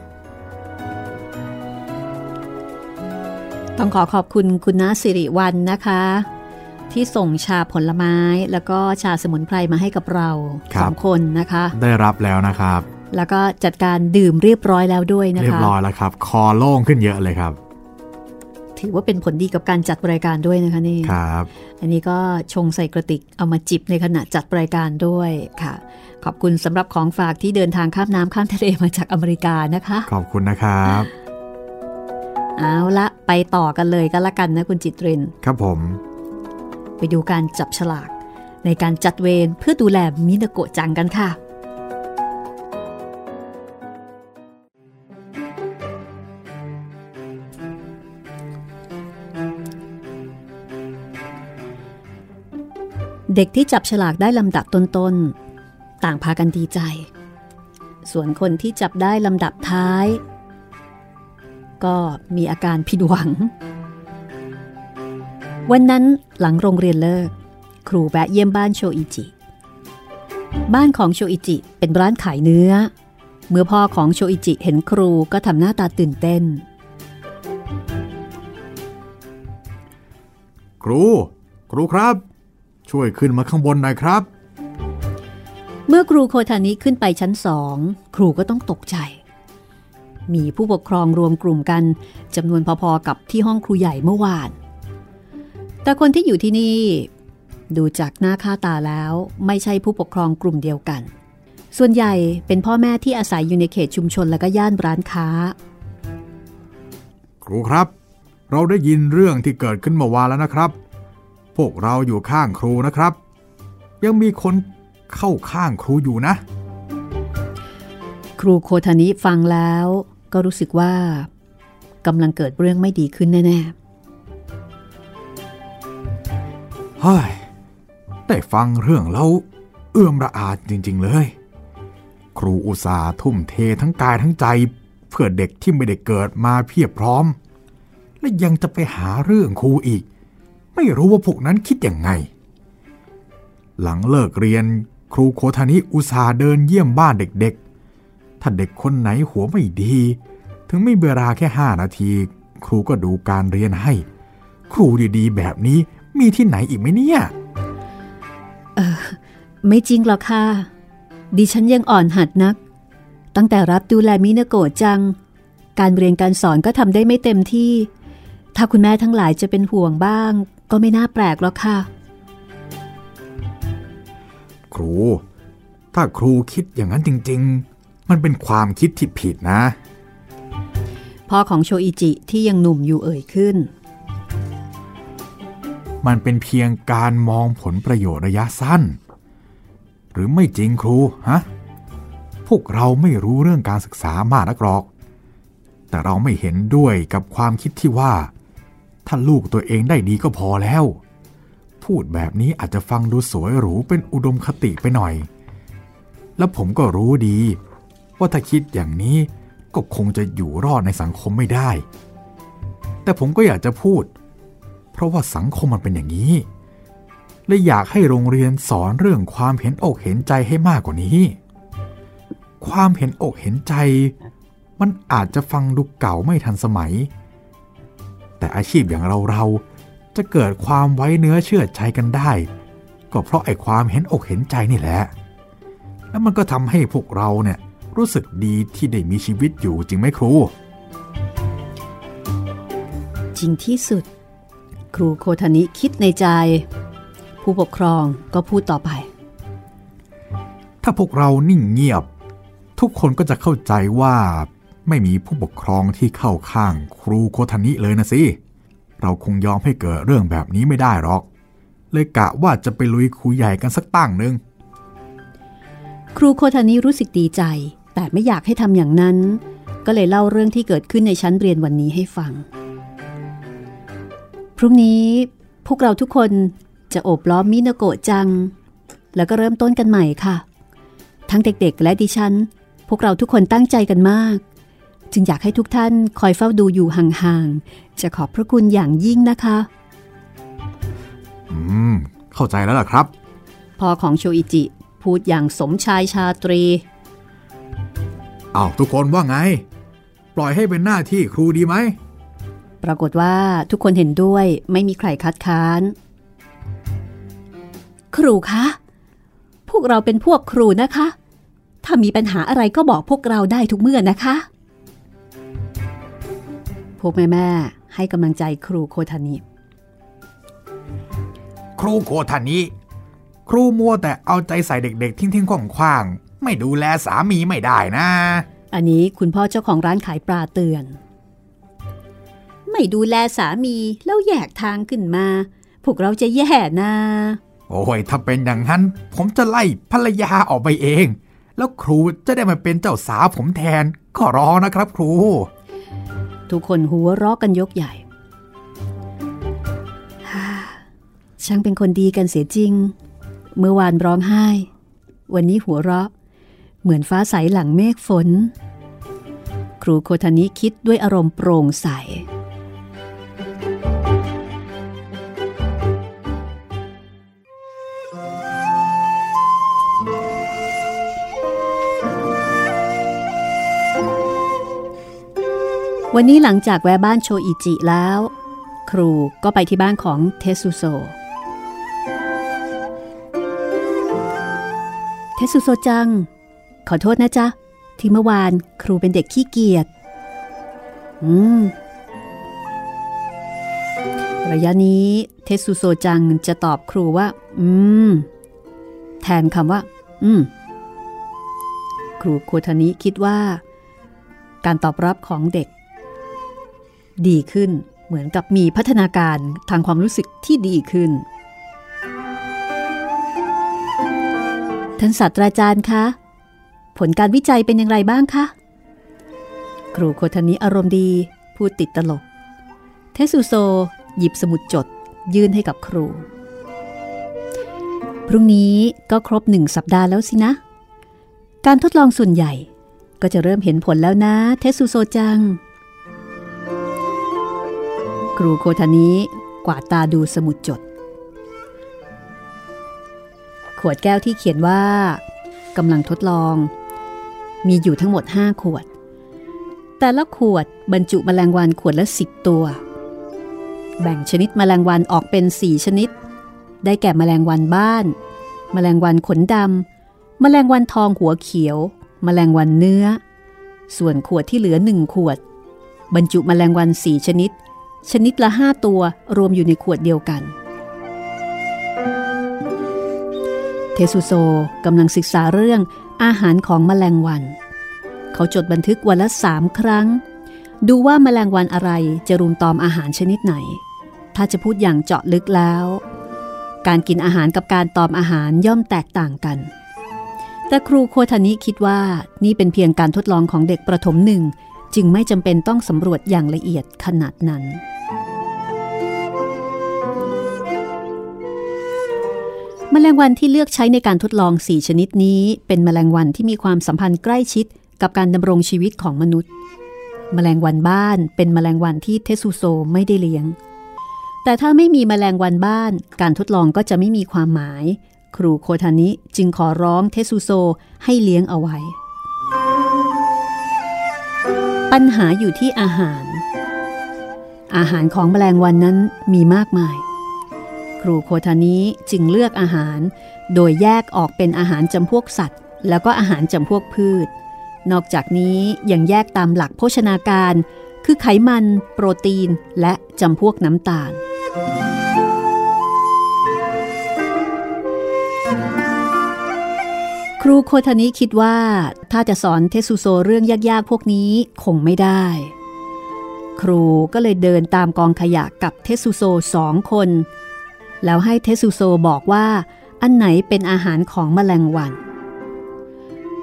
ต้องขอขอบคุณคุณน้าสิริวัลนะคะ ที่ส่งชาผลไม้แล้วก็ชาสมุนไพรมาให้กับเราครับสองคนนะคะ ได้รับแล้วนะครับ แล้วก็จัดการดื่มเรียบร้อยแล้วด้วยนะคะ เรียบร้อยแล้วครับ คอโล่งขึ้นเยอะเลยครับ ถือว่าเป็นผลดีกับการจัดรายการด้วยนะคะนี่ครับ อันนี้ก็ชงใส่กระติกเอามาจิบในขณะจัดรายการด้วยค่ะ ขอบคุณสำหรับของฝากที่เดินทางข้ามน้ำข้ามทะเลมาจากอเมริกานะคะ ขอบคุณนะครับเอาละไปต่อกันเลยก็แล้วกันนะคุณจิตริน ครับผม ไปดูการจับฉลาก ในการจัดเวรเพื่อดูแลมินาโกะจังกันค่ะ เด็กที่จับฉลากได้ลำดับต้นๆ ต่างพากันดีใจ ส่วนคนที่จับได้ลำดับท้าย ก็มีอาการผิดหวัง วันนั้นหลังโรงเรียนเลิก ครูแวะเยี่ยมบ้านโชอิจิ บ้านของโชอิจิเป็นร้านขายเนื้อ เมื่อพ่อของโชอิจิเห็นครูก็ทำหน้าตาตื่นเต้น ครู ครูครับ ช่วยขึ้นมาข้างบนหน่อยครับ เมื่อครูโคทานิขึ้นไปชั้นสองครูก็ต้องตกใจ มีผู้ปกครองรวมกลุ่มกันจำนวนพอๆกับที่ห้องครูใหญ่เมื่อวาน แต่คนที่อยู่ที่นี่ ดูจากหน้าค่าตาแล้วไม่ใช่ผู้ปกครองกลุ่มเดียวกัน ส่วนใหญ่เป็นพ่อแม่ที่อาศัยอยู่ในเขตชุมชนและก็ย่านร้านค้า ครูครับ เราได้ยินเรื่องที่เกิดขึ้นเมื่อวานแล้วนะครับ พวกเราอยู่ข้างครูนะครับ ยังมีคนเข้าข้างครูอยู่นะ ครูโคทานิฟังแล้วก็รู้สึกว่ากำลังเกิดเรื่องไม่ดีขึ้นแน่เฮ้ยได้ฟังเรื่องแล้วเอื้อมระอาจริง ๆ เลย ครูอุตสาห์ทุ่มเททั้งกายทั้งใจ เพื่อเด็กที่ไม่ได้เกิดมาเพียบพร้อม และยังจะไปหาเรื่องครูอีก ไม่รู้ว่าพวกนั้นคิดยังไง หลังเลิกเรียนครูโคทานิอุตสาห์เดินเยี่ยมบ้านเด็กๆ ถ้าเด็กคนไหนหัวไม่ดี ถึงไม่เวลาแค่ห้านาที ครูก็ดูการเรียนให้ ครูดีๆ แบบนี้มีที่ไหนอีกไหมเนี่ย เออไม่จริงหรอกค่ะ ดิฉันยังอ่อนหัดนัก ตั้งแต่รับดูแลมินาโกะจัง การเรียนการสอนก็ทำได้ไม่เต็มที่ ถ้าคุณแม่ทั้งหลายจะเป็นห่วงบ้าง ก็ไม่น่าแปลกหรอกค่ะ ครู ถ้าครูคิดอย่างนั้นจริง ๆ มันเป็นความคิดที่ผิดนะ พ่อของโชอิจิที่ยังหนุ่มอยู่เอ่ยขึ้น มันเป็นเพียงการมองผลประโยชน์ระยะสั้น หรือไม่จริงครู ฮะ พวกเราไม่รู้เรื่องการศึกษามากนักหรอก แต่เราไม่เห็นด้วยกับความคิดที่ว่า ถ้าลูกตัวเองได้ดีก็พอแล้ว พูดแบบนี้อาจจะฟังดูสวยหรูเป็นอุดมคติไปหน่อย แล้วผมก็รู้ดี ว่าถ้าคิดอย่างนี้ก็คงจะอยู่รอดในสังคมไม่ได้ แต่ผมก็อยากจะพูด เพราะว่าสังคมมันเป็นอย่างนี้ และอยากให้โรงเรียนสอนเรื่องความเห็นอกเห็นใจให้มากกว่านี้ ความเห็นอกเห็นใจ มันอาจจะฟังดูเก่าไม่ทันสมัย แต่อาชีพอย่างเราเราๆจะเกิดความไว้เนื้อเชื่อใจกันได้ ก็เพราะไอ้ความเห็นอกเห็นใจนี่แหละ แล้วมันก็ทำให้พวกเราเนี่ยรู้สึกดีที่ได้มีชีวิตอยู่จริงไหมครู จริงที่สุด ครูโคทานิคิดในใจ ผู้ปกครองก็พูดต่อไป ถ้าพวกเรานิ่งเงียบ ทุกคนก็จะเข้าใจว่า ไม่มีผู้ปกครองที่เข้าข้างครูโคทานิเลยนะสิ เราคงยอมให้เกิดเรื่องแบบนี้ไม่ได้หรอก เลยกะว่าจะไปลุยครูใหญ่กันสักตั้งหนึ่งครูโคทานิรู้สึกดีใจ แต่ไม่อยากให้ทำอย่างนั้น ก็เลยเล่าเรื่องที่เกิดขึ้นในชั้นเรียนวันนี้ให้ฟัง พรุ่งนี้พวกเราทุกคนจะโอบล้อมมินาโกะจัง แล้วก็เริ่มต้นกันใหม่ค่ะ ทั้งเด็กๆและดิฉัน พวกเราทุกคนตั้งใจกันมาก จึงอยากให้ทุกท่านคอยเฝ้าดูอยู่ห่างๆ จะขอบพระคุณอย่างยิ่งนะคะ อืม เข้าใจแล้วล่ะครับพ่อของโชอิจิพูดอย่างสมชายชาตรีอ้าวทุกคนว่าไง ปล่อยให้เป็นหน้าที่ครูดีไหม ปรากฏว่าทุกคนเห็นด้วยไม่มีใครคัดค้าน ครูคะ พวกเราเป็นพวกครูนะคะ ถ้ามีปัญหาอะไรก็บอกพวกเราได้ทุกเมื่อนะคะ พวกแม่แม่ๆให้กำลังใจครูโคทานิ ครูโคทานิ ครูมัวแต่เอาใจใส่เด็กๆ ทิ้งๆขว้างๆไม่ดูแลสามีไม่ได้นะ อันนี้คุณพ่อเจ้าของร้านขายปลาเตือน ไม่ดูแลสามีแล้วแยกทางขึ้นมา พวกเราจะแย่นะโอ้ยถ้าเป็นอย่างนั้น ผมจะไล่ภรรยาออกไปเอง แล้วครูจะได้มาเป็นเจ้าสาวผมแทนขอร้องนะครับครู ทุกคนหัวเราะกันยกใหญ่ช่างเป็นคนดีกันเสียจริง เมื่อวานร้องไห้ วันนี้หัวเราะ เหมือนฟ้าใสหลังเมฆฝน ครูโคทานิคิดด้วยอารมณ์โปร่งใส วันนี้หลังจากแวะบ้านโชอิจิแล้ว ครูก็ไปที่บ้านของเทสุโซ เทสุโซจัง ขอโทษนะจ๊ะ ที่เมื่อวานครูเป็นเด็กขี้เกียจ อืม ระยะนี้เทสุโซจังจะตอบครูว่า อืม แทนคำว่า อืม ครูโคทานิคิดว่า การตอบรับของเด็ก ดีขึ้น เหมือนกับมีพัฒนาการทางความรู้สึกที่ดีขึ้น ท่านศาสตราจารย์คะ ผลการวิจัยเป็นอย่างไรบ้างคะ ครูโคทานิอารมณ์ดีพูดติดตลก เทสุโซ หยิบสมุดจด ยื่นให้กับครู พรุ่งนี้ก็ครบหนึ่งสัปดาห์แล้วสินะ การทดลองส่วนใหญ่ก็จะเริ่มเห็นผลแล้วนะ เทสุโซจัง ครูโคทานิกวาดตาดูสมุดจด ขวดแก้วที่เขียนว่ากำลังทดลอง มีอยู่ทั้งหมด 5 ขวด แต่ละขวดบรรจุแมลงวันขวดละสิบตัว แบ่งชนิดแมลงวันออกเป็นสี่ชนิด ได้แก่แมลงวันบ้านแมลงวันขนดำแมลงวันทองหัวเขียวแมลงวันเนื้อ ส่วนขวดที่เหลือหนึ่งขวด บรรจุแมลงวันสี่ชนิด ชนิดละห้าตัวรวมอยู่ในขวดเดียวกัน เทสุโซกำลังศึกษาเรื่องอาหารของแมลงวัน เขาจดบันทึกวันละสามครั้ง ดูว่าแมลงวันอะไรจะรุมตอมอาหารชนิดไหน ถ้าจะพูดอย่างเจาะลึกแล้ว การกินอาหารกับการตอมอาหารย่อมแตกต่างกัน แต่ครูโคทานิคิดว่านี่เป็นเพียงการทดลองของเด็กประถมหนึ่ง จึงไม่จำเป็นต้องสำรวจอย่างละเอียดขนาดนั้น แมลงวันที่เลือกใช้ในการทดลอง 4 ชนิดนี้ เป็นแมลงวันที่มีความสัมพันธ์ใกล้ชิดกับการดำรงชีวิตของมนุษย์ แมลงวันบ้านเป็นแมลงวันที่เทสุโซไม่ได้เลี้ยง แต่ถ้าไม่มีแมลงวันบ้าน การทดลองก็จะไม่มีความหมาย ครูโคทานิจึงขอร้องเทสุโซให้เลี้ยงเอาไว้ ปัญหาอยู่ที่อาหาร อาหารของแมลงวันนั้นมีมากมาย ครูโคทานี้จึงเลือกอาหาร โดยแยกออกเป็นอาหารจำพวกสัตว์ แล้วก็อาหารจำพวกพืช นอกจากนี้ยังแยกตามหลักโภชนาการ คือไขมัน โปรตีน และจำพวกน้ำตาล ครูโคทานิคิดว่าถ้าจะสอนเทสุโซเรื่องยากๆ พวกนี้คงไม่ได้ ครูก็เลยเดินตามกองขยะกับเทสุโซสองคน แล้วให้เทสุโซบอกว่า อันไหนเป็นอาหารของแมลงวัน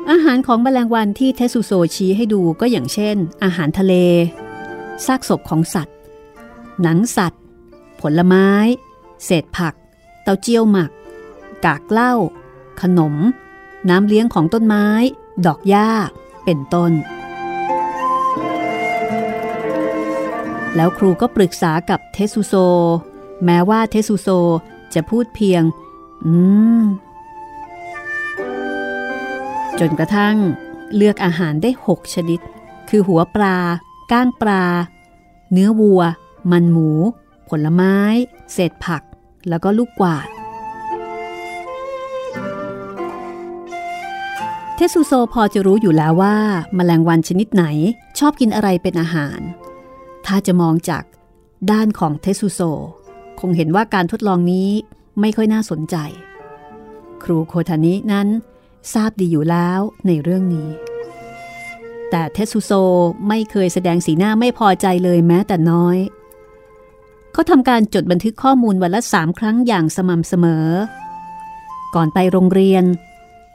อาหารของแมลงวันที่เทสุโซชี้ให้ดูก็อย่างเช่น อาหารทะเลซากศพของสัตว์ หนังสัตว์ ผลไม้ เศษผัก เต้าเจี้ยวหมัก กากเหล้าขนม น้ำเลี้ยงของต้นไม้ ดอกหญ้า เป็นต้น แล้วครูก็ปรึกษากับเทสุโซ แม้ว่าเทสุโซจะพูดเพียง อืม จนกระทั่งเลือกอาหารได้ 6 ชนิด คือหัวปลา ก้างปลา เนื้อวัว มันหมู ผลไม้ เศษผัก แล้วก็ลูกกวาด เทสุโซพอจะรู้อยู่แล้วว่าแมลงวันชนิดไหนชอบกินอะไรเป็นอาหาร ถ้าจะมองจากด้านของเทสุโซ คงเห็นว่าการทดลองนี้ไม่ค่อยน่าสนใจ ครูโคทานินั้นทราบดีอยู่แล้วในเรื่องนี้ แต่เทสุโซไม่เคยแสดงสีหน้าไม่พอใจเลยแม้แต่น้อย เขาทำการจดบันทึกข้อมูลวันละสามครั้งอย่างสม่ำเสมอ ก่อนไปโรงเรียน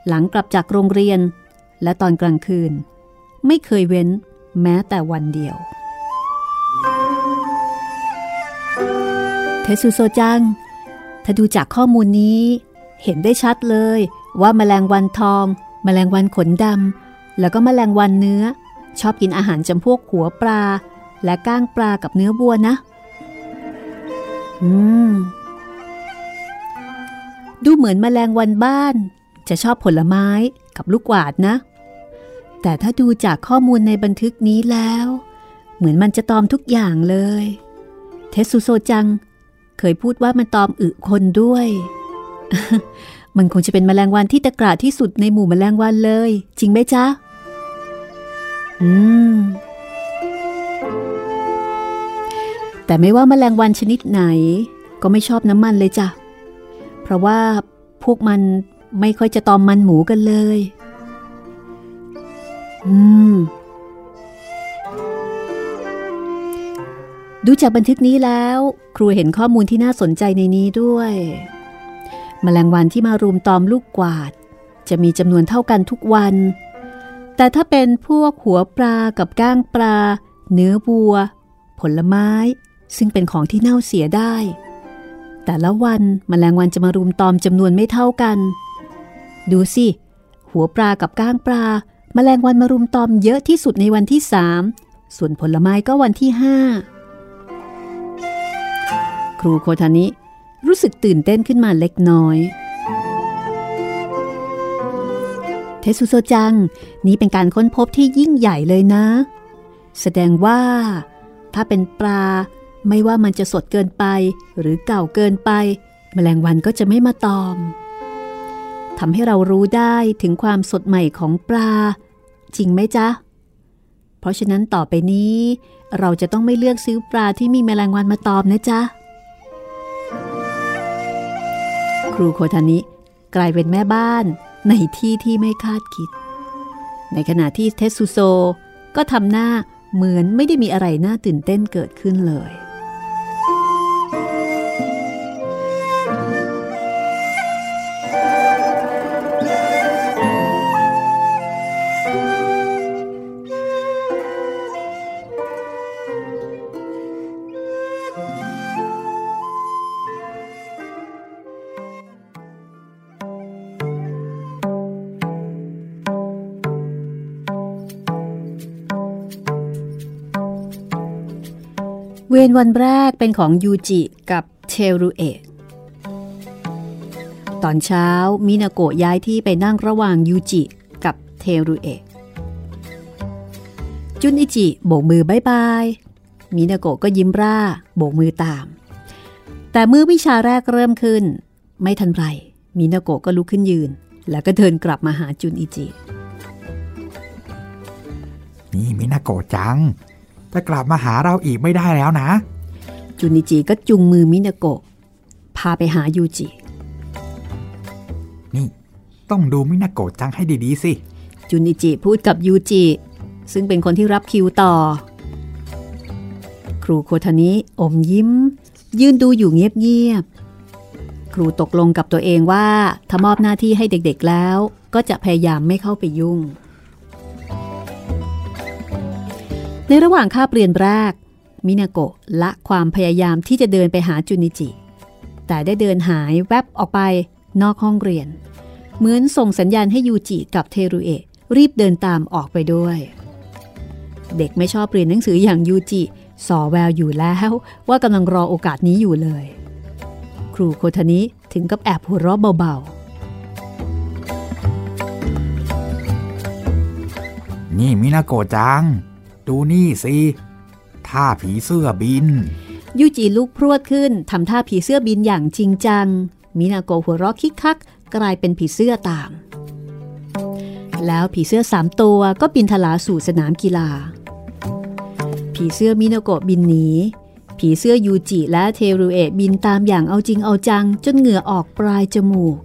หลังกลับจากโรงเรียน และตอนกลางคืน ไม่เคยเว้นแม้แต่วันเดียว เทสุโซจัง ถ้าดูจากข้อมูลนี้ เห็นได้ชัดเลยว่าแมลงวันทอง แมลงวันขนดำ แล้วก็แมลงวันเนื้อ ชอบกินอาหารจำพวกหัวปลา และก้างปลากับเนื้อบัวนะ อืม ดูเหมือนแมลงวันบ้าน จะชอบผลไม้กับลูกกวาดนะ แต่ถ้าดูจากข้อมูลในบันทึกนี้แล้ว เหมือนมันจะตอมทุกอย่างเลย เทสุโซจัง เคยพูดว่ามันตอมอึคนด้วย มันคงจะเป็นแมลงวันที่ตะกราที่สุดในหมู่แมลงวันเลย จริงไหมจ๊ะ อืม แต่ไม่ว่าแมลงวันชนิดไหน ก็ไม่ชอบน้ำมันเลยจ้ะ เพราะว่าพวกมัน ไม่ค่อยจะตอมมันหมูกันเลย อืม ดูจากบันทึกนี้แล้ว ครูเห็นข้อมูลที่น่าสนใจในนี้ด้วยแมลงวันที่มารุมตอมลูกกวาด จะมีจำนวนเท่ากันทุกวัน แต่ถ้าเป็นพวกหัวปลากับก้างปลา เนื้อวัว ผลไม้ ซึ่งเป็นของที่เน่าเสียได้ แต่ละวันแมลงวันจะมารุมตอมจำนวนไม่เท่ากัน ดูสิ หัวปลากับก้างปลาแมลงวันมารุมตอมเยอะที่สุดในวันที่สามส่วนผลไม้ก็วันที่ห้าครูโคทานิรู้สึกตื่นเต้นขึ้นมาเล็กน้อย เทสุโซจัง นี่เป็นการค้นพบที่ยิ่งใหญ่เลยนะ แสดงว่า ถ้าเป็นปลา ไม่ว่ามันจะสดเกินไป หรือเก่าเกินไป แมลงวันก็จะไม่มาตอม ทำให้เรารู้ได้ถึงความสดใหม่ของปลา จริงไหมจ๊ะ เพราะฉะนั้นต่อไปนี้ เราจะต้องไม่เลือกซื้อปลาที่มีแมลงวันมาตอมนะจ๊ะ ครูโคทานิกลายเป็นแม่บ้านในที่ที่ไม่คาดคิด ในขณะที่เทสุโซก็ทำหน้าเหมือนไม่ได้มีอะไรน่าตื่นเต้นเกิดขึ้นเลย เวรวันแรกเป็นของยูจิกับเทรุเอะตอนเช้ามินาโกะย้ายที่ไปนั่งระหว่างยูจิกับเทรุเอะจุนอิจิโบกมือบายบายมินาโกะก็ยิ้มร่าโบกมือตาม แต่เมื่อวิชาแรกเริ่มขึ้น ไม่ทันไรมินาโกะก็ลุกขึ้นยืน แล้วก็เดินกลับมาหาจุนอิจินี่มินาโกะจัง จะกลับมาหาเราอีกไม่ได้แล้วนะ จุนิจิก็จุงมือมินาโกะ พาไปหายูจิ นี่ ต้องดูมินาโกะจังให้ดีๆสิ จุนิจิพูดกับยูจิ ซึ่งเป็นคนที่รับคิวต่อ ครูโคทานิอมยิ้ม ยืนดูอยู่เงียบๆ ครูตกลงกับตัวเองว่าถ้ามอบหน้าที่ให้เด็กๆแล้ว ก็จะพยายามไม่เข้าไปยุ่ง ในระหว่างคาบเรียนแรก มินาโกะละความพยายามที่จะเดินไปหาจุนิจิ แต่ได้เดินหายแวบออกไปนอกห้องเรียน เหมือนส่งสัญญาณให้ยูจิกับเทรุเอะรีบเดินตามออกไปด้วย เด็กไม่ชอบเรียนหนังสืออย่างยูจิสอแววอยู่แล้วว่ากำลังรอโอกาสนี้อยู่เลย ครูโคทานิถึงกับแอบหัวเราะเบาๆ นี่มินาโกะจัง ดูนี่สิท่าผีเสื้อบิน ยูจิลุกพรวดขึ้นทำท่าผีเสื้อบินอย่างจริงจัง มินาโกหัวเราะคิกคัก กลายเป็นผีเสื้อตาม แล้วผีเสื้อสามตัวก็บินทลาสู่สนามกีฬา ผีเสื้อมินาโกบินหนีผีเสื้อยูจิและเทรุเอะบินตามอย่างเอาจริงเอาจัง จนเหงื่อออกปลายจมูก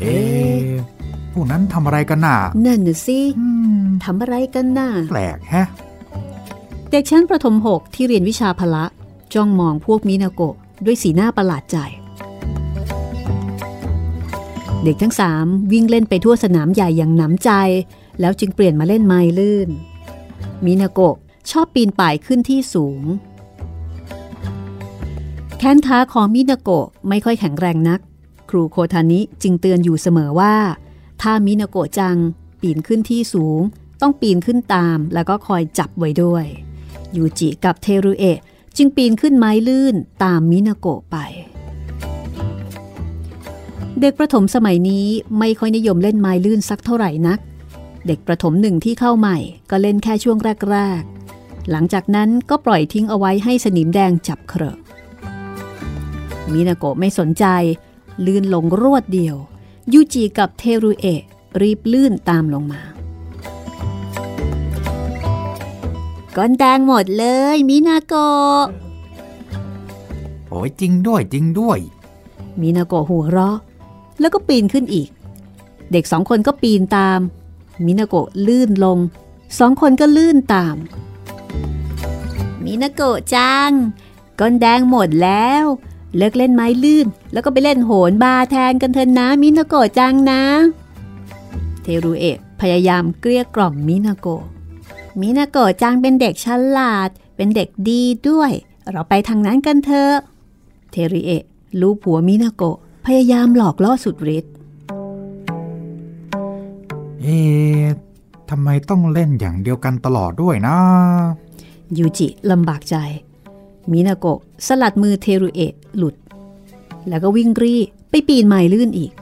เอ๊พวกนั้นทำอะไรกันน่ะ นั่นน่ะสิ ทำอะไรกันน่ะแปลกฮะ เด็กชั้นประถมหกที่เรียนวิชาพละ จ้องมองพวกมินาโกะด้วยสีหน้าประหลาดใจ เด็กทั้งสามวิ่งเล่นไปทั่วสนามใหญ่อย่างหนำใจ แล้วจึงเปลี่ยนมาเล่นไม้ลื่น มินาโกะชอบปีนป่ายขึ้นที่สูง แขนขาของมินาโกะไม่ค่อยแข็งแรงนัก ครูโคทานิจึงเตือนอยู่เสมอว่า ถ้ามินาโกะจังปีนขึ้นที่สูง ต้องปีนขึ้นตามแล้วก็คอยจับไว้ด้วย ยูจิกับเทรุเอะจึงปีนขึ้นไม้ลื่นตามมินาโกะไป เด็กประถมสมัยนี้ไม่ค่อยนิยมเล่นไม้ลื่นสักเท่าไหร่นัก เด็กประถมหนึ่งที่เข้าใหม่ก็เล่นแค่ช่วงแรกๆ หลังจากนั้นก็ปล่อยทิ้งเอาไว้ให้สนิมแดงจับเคราะมินาโกะไม่สนใจ ลื่นลงรวดเดียว ยูจิกับเทรุเอะรีบลื่นตามลงมา ก้อนแดงหมดเลยมินาโกะโอ้ยจริงด้วยจริงด้วย มินาโกะหัวเราะ แล้วก็ปีนขึ้นอีก เด็กสองคนก็ปีนตาม มินาโกะลื่นลง สองคนก็ลื่นตาม มินาโกะจังก้อนแดงหมดแล้ว เลิกเล่นไม้ลื่น แล้วก็ไปเล่นโหนบาแทนกันเถอะนะมินาโกะจังนะ เทรุเอะพยายามเกลี้ยกล่อมมินาโกะ มินาโกะจังเป็นเด็กฉลาด เป็นเด็กดีด้วย เราไปทางนั้นกันเถอะ เทริเอะลูกผัวมินาโกะพยายามหลอกล่อสุดฤทธิ์ เอ๊ทำไมต้องเล่นอย่างเดียวกันตลอดด้วยนะ ยูจิลำบากใจ มินาโกะสลัดมือเทรุเอะหลุด แล้วก็วิ่งรีไปปีนไม้ลื่นอีก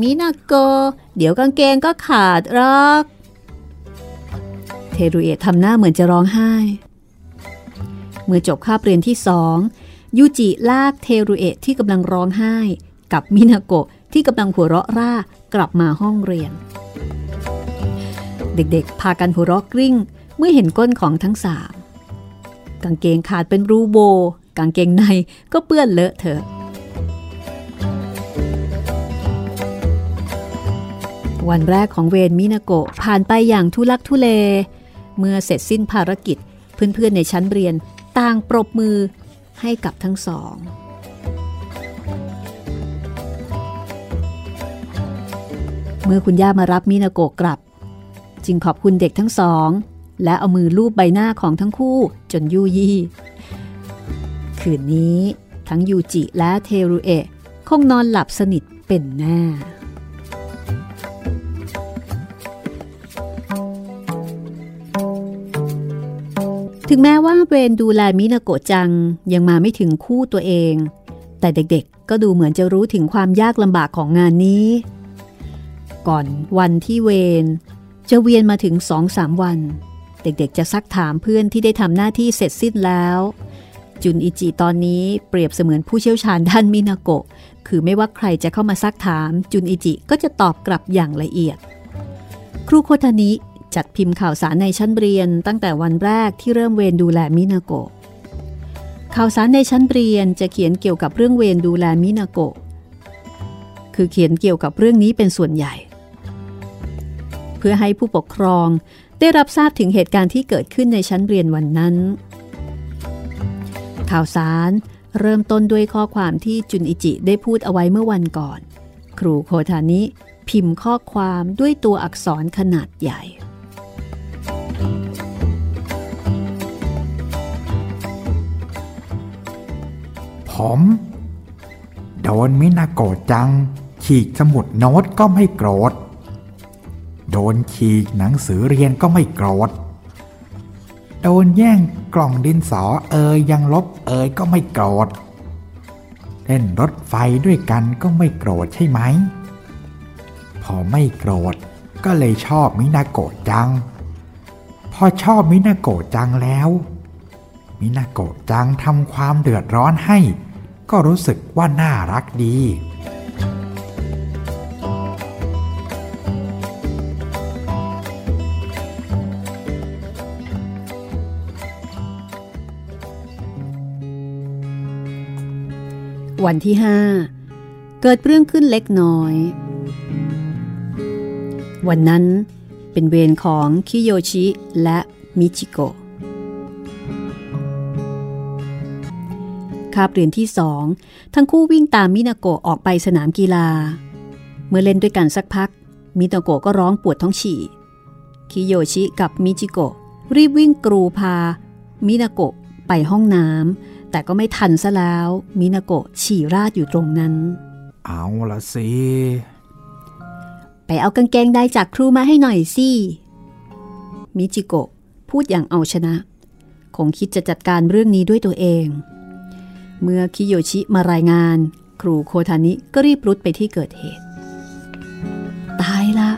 มินาโกะเดี๋ยวกางเกงก็ขาดรอก ทรุเอะทำหน้าเหมือนจะร้องไห้ เมื่อจบคาบเรียนที่สองยูจิลากเทรุเอะที่กำลังร้องไห้ กับมินาโกะที่กำลังหัวเราะร่ากลับมาห้องเรียน เด็กๆ พากันหัวเราะกริ้ง เมื่อเห็นก้นของทั้งสามกางเกงขาดเป็นรูโบ กางเกงในก็เปื้อนเลอะเถอะวันแรกของเวนมินาโกะผ่านไปอย่างทุลักทุเล เมื่อเสร็จสิ้นภารกิจ เพื่อนๆในชั้นเรียนต่างปรบมือให้กับทั้งสอง เมื่อคุณย่ามารับมินาโกกลับ จึงขอบคุณเด็กทั้งสอง และเอามือลูบใบหน้าของทั้งคู่จนยุยี่ คืนนี้ทั้งยูจิและเทรุเอะคงนอนหลับสนิทเป็นแน่ ถึงแม้ว่าเวนดูแลมินาโกะจังยังมาไม่ถึงคู่ตัวเอง แต่เด็กๆก็ดูเหมือนจะรู้ถึงความยากลำบากของงานนี้ ก่อนวันที่เวนจะเวียนมาถึงสองสามวัน เด็กๆจะซักถามเพื่อนที่ได้ทำหน้าที่เสร็จสิ้นแล้ว จุนอิจิตอนนี้เปรียบเสมือนผู้เชี่ยวชาญด้านมินาโกะคือไม่ว่าใครจะเข้ามาซักถาม จุนอิจิก็จะตอบกลับอย่างละเอียด ครูโคทานิ จัดพิมพ์ข่าวสารในชั้นเรียนตั้งแต่วันแรกที่เริ่มเวรดูแลมินาโกะ ข่าวสารในชั้นเรียนจะเขียนเกี่ยวกับเรื่องเวรดูแลมินาโกะ คือเขียนเกี่ยวกับเรื่องนี้เป็นส่วนใหญ่ เพื่อให้ผู้ปกครองได้รับทราบถึงเหตุการณ์ที่เกิดขึ้นในชั้นเรียนวันนั้น ข่าวสารเริ่มต้นด้วยข้อความที่จุนอิจิได้พูดเอาไว้เมื่อวันก่อน ครูโคทานิพิมพ์ข้อความด้วยตัวอักษรขนาดใหญ่ ผม โดนมินาโกะจังฉีกสมุดโน้ตก็ไม่โกรธ โดนฉีกหนังสือเรียนก็ไม่โกรธ โดนแย่งกล่องดินสอเอยยังลบเอยก็ไม่โกรธ เล่นรถไฟด้วยกันก็ไม่โกรธใช่ไหม พอไม่โกรธก็เลยชอบมินาโกะจัง พอชอบมินาโกะจังแล้วมินาโกะจังทำความเดือดร้อนให้ ก็รู้สึกว่าน่ารักดี วันที่ห้าเกิดเรื่องขึ้นเล็กน้อย วันนั้นเป็นเวรของคิโยชิและมิจิโกะ คาบเรียนที่สองทั้งคู่วิ่งตามมินาโกะออกไปสนามกีฬา เมื่อเล่นด้วยกันสักพัก มินาโกะก็ร้องปวดท้องฉี่คิโยชิกับมิจิโกะรีบวิ่งกรูพา มินาโกะไปห้องน้ำแต่ก็ไม่ทันซะแล้ว มินาโกะฉี่ราดอยู่ตรงนั้น เอาละสิ ไปเอากางเกงได้จากครูมาให้หน่อยสิ มิจิโกะพูดอย่างเอาชนะ คงคิดจะจัดการเรื่องนี้ด้วยตัวเอง เมื่อคิโยชิมารายงาน ครูโคทานิก็รีบรุดไปที่เกิดเหตุ ตายละ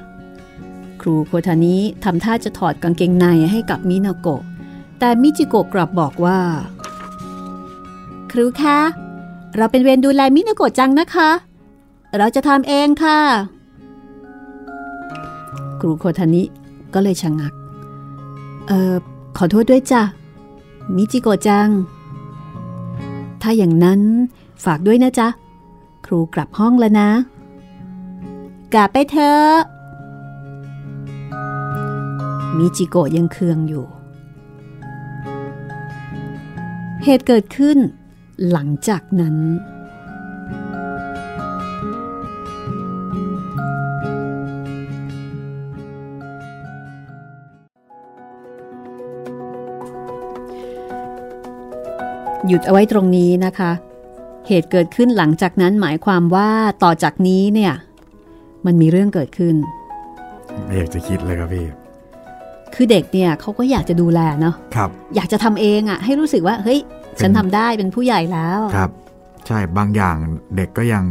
ครูโคทานิทำท่าจะถอดกางเกงในให้กับมินาโกะ แต่มิจิโกะกลับบอกว่า ครูคะ เราเป็นเวรดูแลมินาโกะจังนะคะ เราจะทำเองค่ะ ครูโคทานิก็เลยชะงัก เออขอโทษด้วยจ้ะ มิจิโกะจัง ถ้าอย่างนั้นฝากด้วยนะจ๊ะ ครูกลับห้องแล้วนะ กลับไปเถอะมิจิโกะยังเคืองอยู่ เหตุเกิดขึ้นหลังจากนั้น หยุดเอาไว้ตรงนี้นะคะ เหตุเกิดขึ้นหลังจากนั้นหมายความว่าต่อจากนี้เนี่ย มันมีเรื่องเกิดขึ้น ไม่อยากจะคิดเลยครับพี่ คือเด็กเนี่ยเขาก็อยากจะดูแลเนาะครับ อยากจะทำเองอะ่ะ ให้รู้สึกว่า เฮ้ย ฉันทำได้เป็นผู้ใหญ่แล้วครับ ใช่บางอย่างเด็กก็ยัง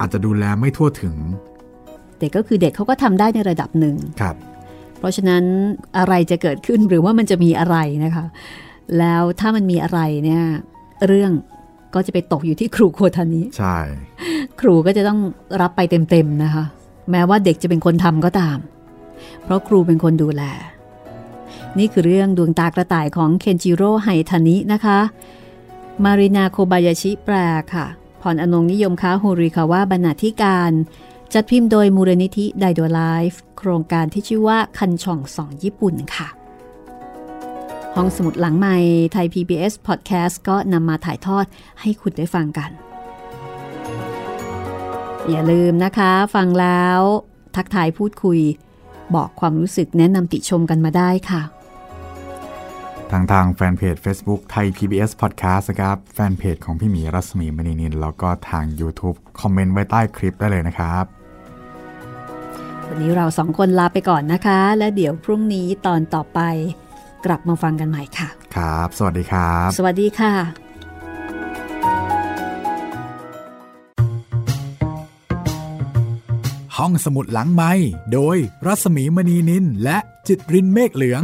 อาจจะดูแลไม่ทั่วถึงเด็กก็คือเด็กเขาก็ทำได้ในระดับหนึ่งครับ เพราะฉะนั้นอะไรจะเกิดขึ้นหรือว่ามันจะมีอะไรนะคะ แล้วถ้ามันมีอะไรเนี่ย เรื่องก็จะไปตกอยู่ที่ครูโคทานิใช่ ครูก็จะต้องรับไปเต็มๆนะคะ แม้ว่าเด็กจะเป็นคนทำก็ตาม เพราะครูเป็นคนดูแล นี่คือเรื่องดวงตากระต่ายของเคนจิโร่ไฮทานินะคะ มารินาโคบายาชิแปลค่ะพรอนงนิยมค้าโฮริคาว่าบรรณาธิการ จัดพิมพ์โดยมูลนิธิไดโดไลฟ์โครงการที่ชื่อว่าคันช่องสองญี่ปุ่นค่ะ ห้องสมุดหลังใหม่ไทย PBS Podcast ก็นำมาถ่ายทอดให้คุณได้ฟังกัน อย่าลืมนะคะ ฟังแล้วทักทายพูดคุย บอกความรู้สึกแนะนำติชมกันมาได้ค่ะ ทางทางแฟนเพจ Facebook ไทย PBS Podcast นะครับ แฟนเพจของพี่หมีรัศมีมณีนิน แล้วก็ทาง YouTube คอมเมนต์ไว้ใต้คลิปได้เลยนะครับวันนี้เราสองคนลาไปก่อนนะคะ และเดี๋ยวพรุ่งนี้ตอนต่อไป กลับมาฟังกันใหม่ค่ะ ครับ สวัสดีครับ สวัสดีค่ะ ห้องสมุดหลังไม้โดยรัสมีมณีนินและจิตรินเมฆเหลือง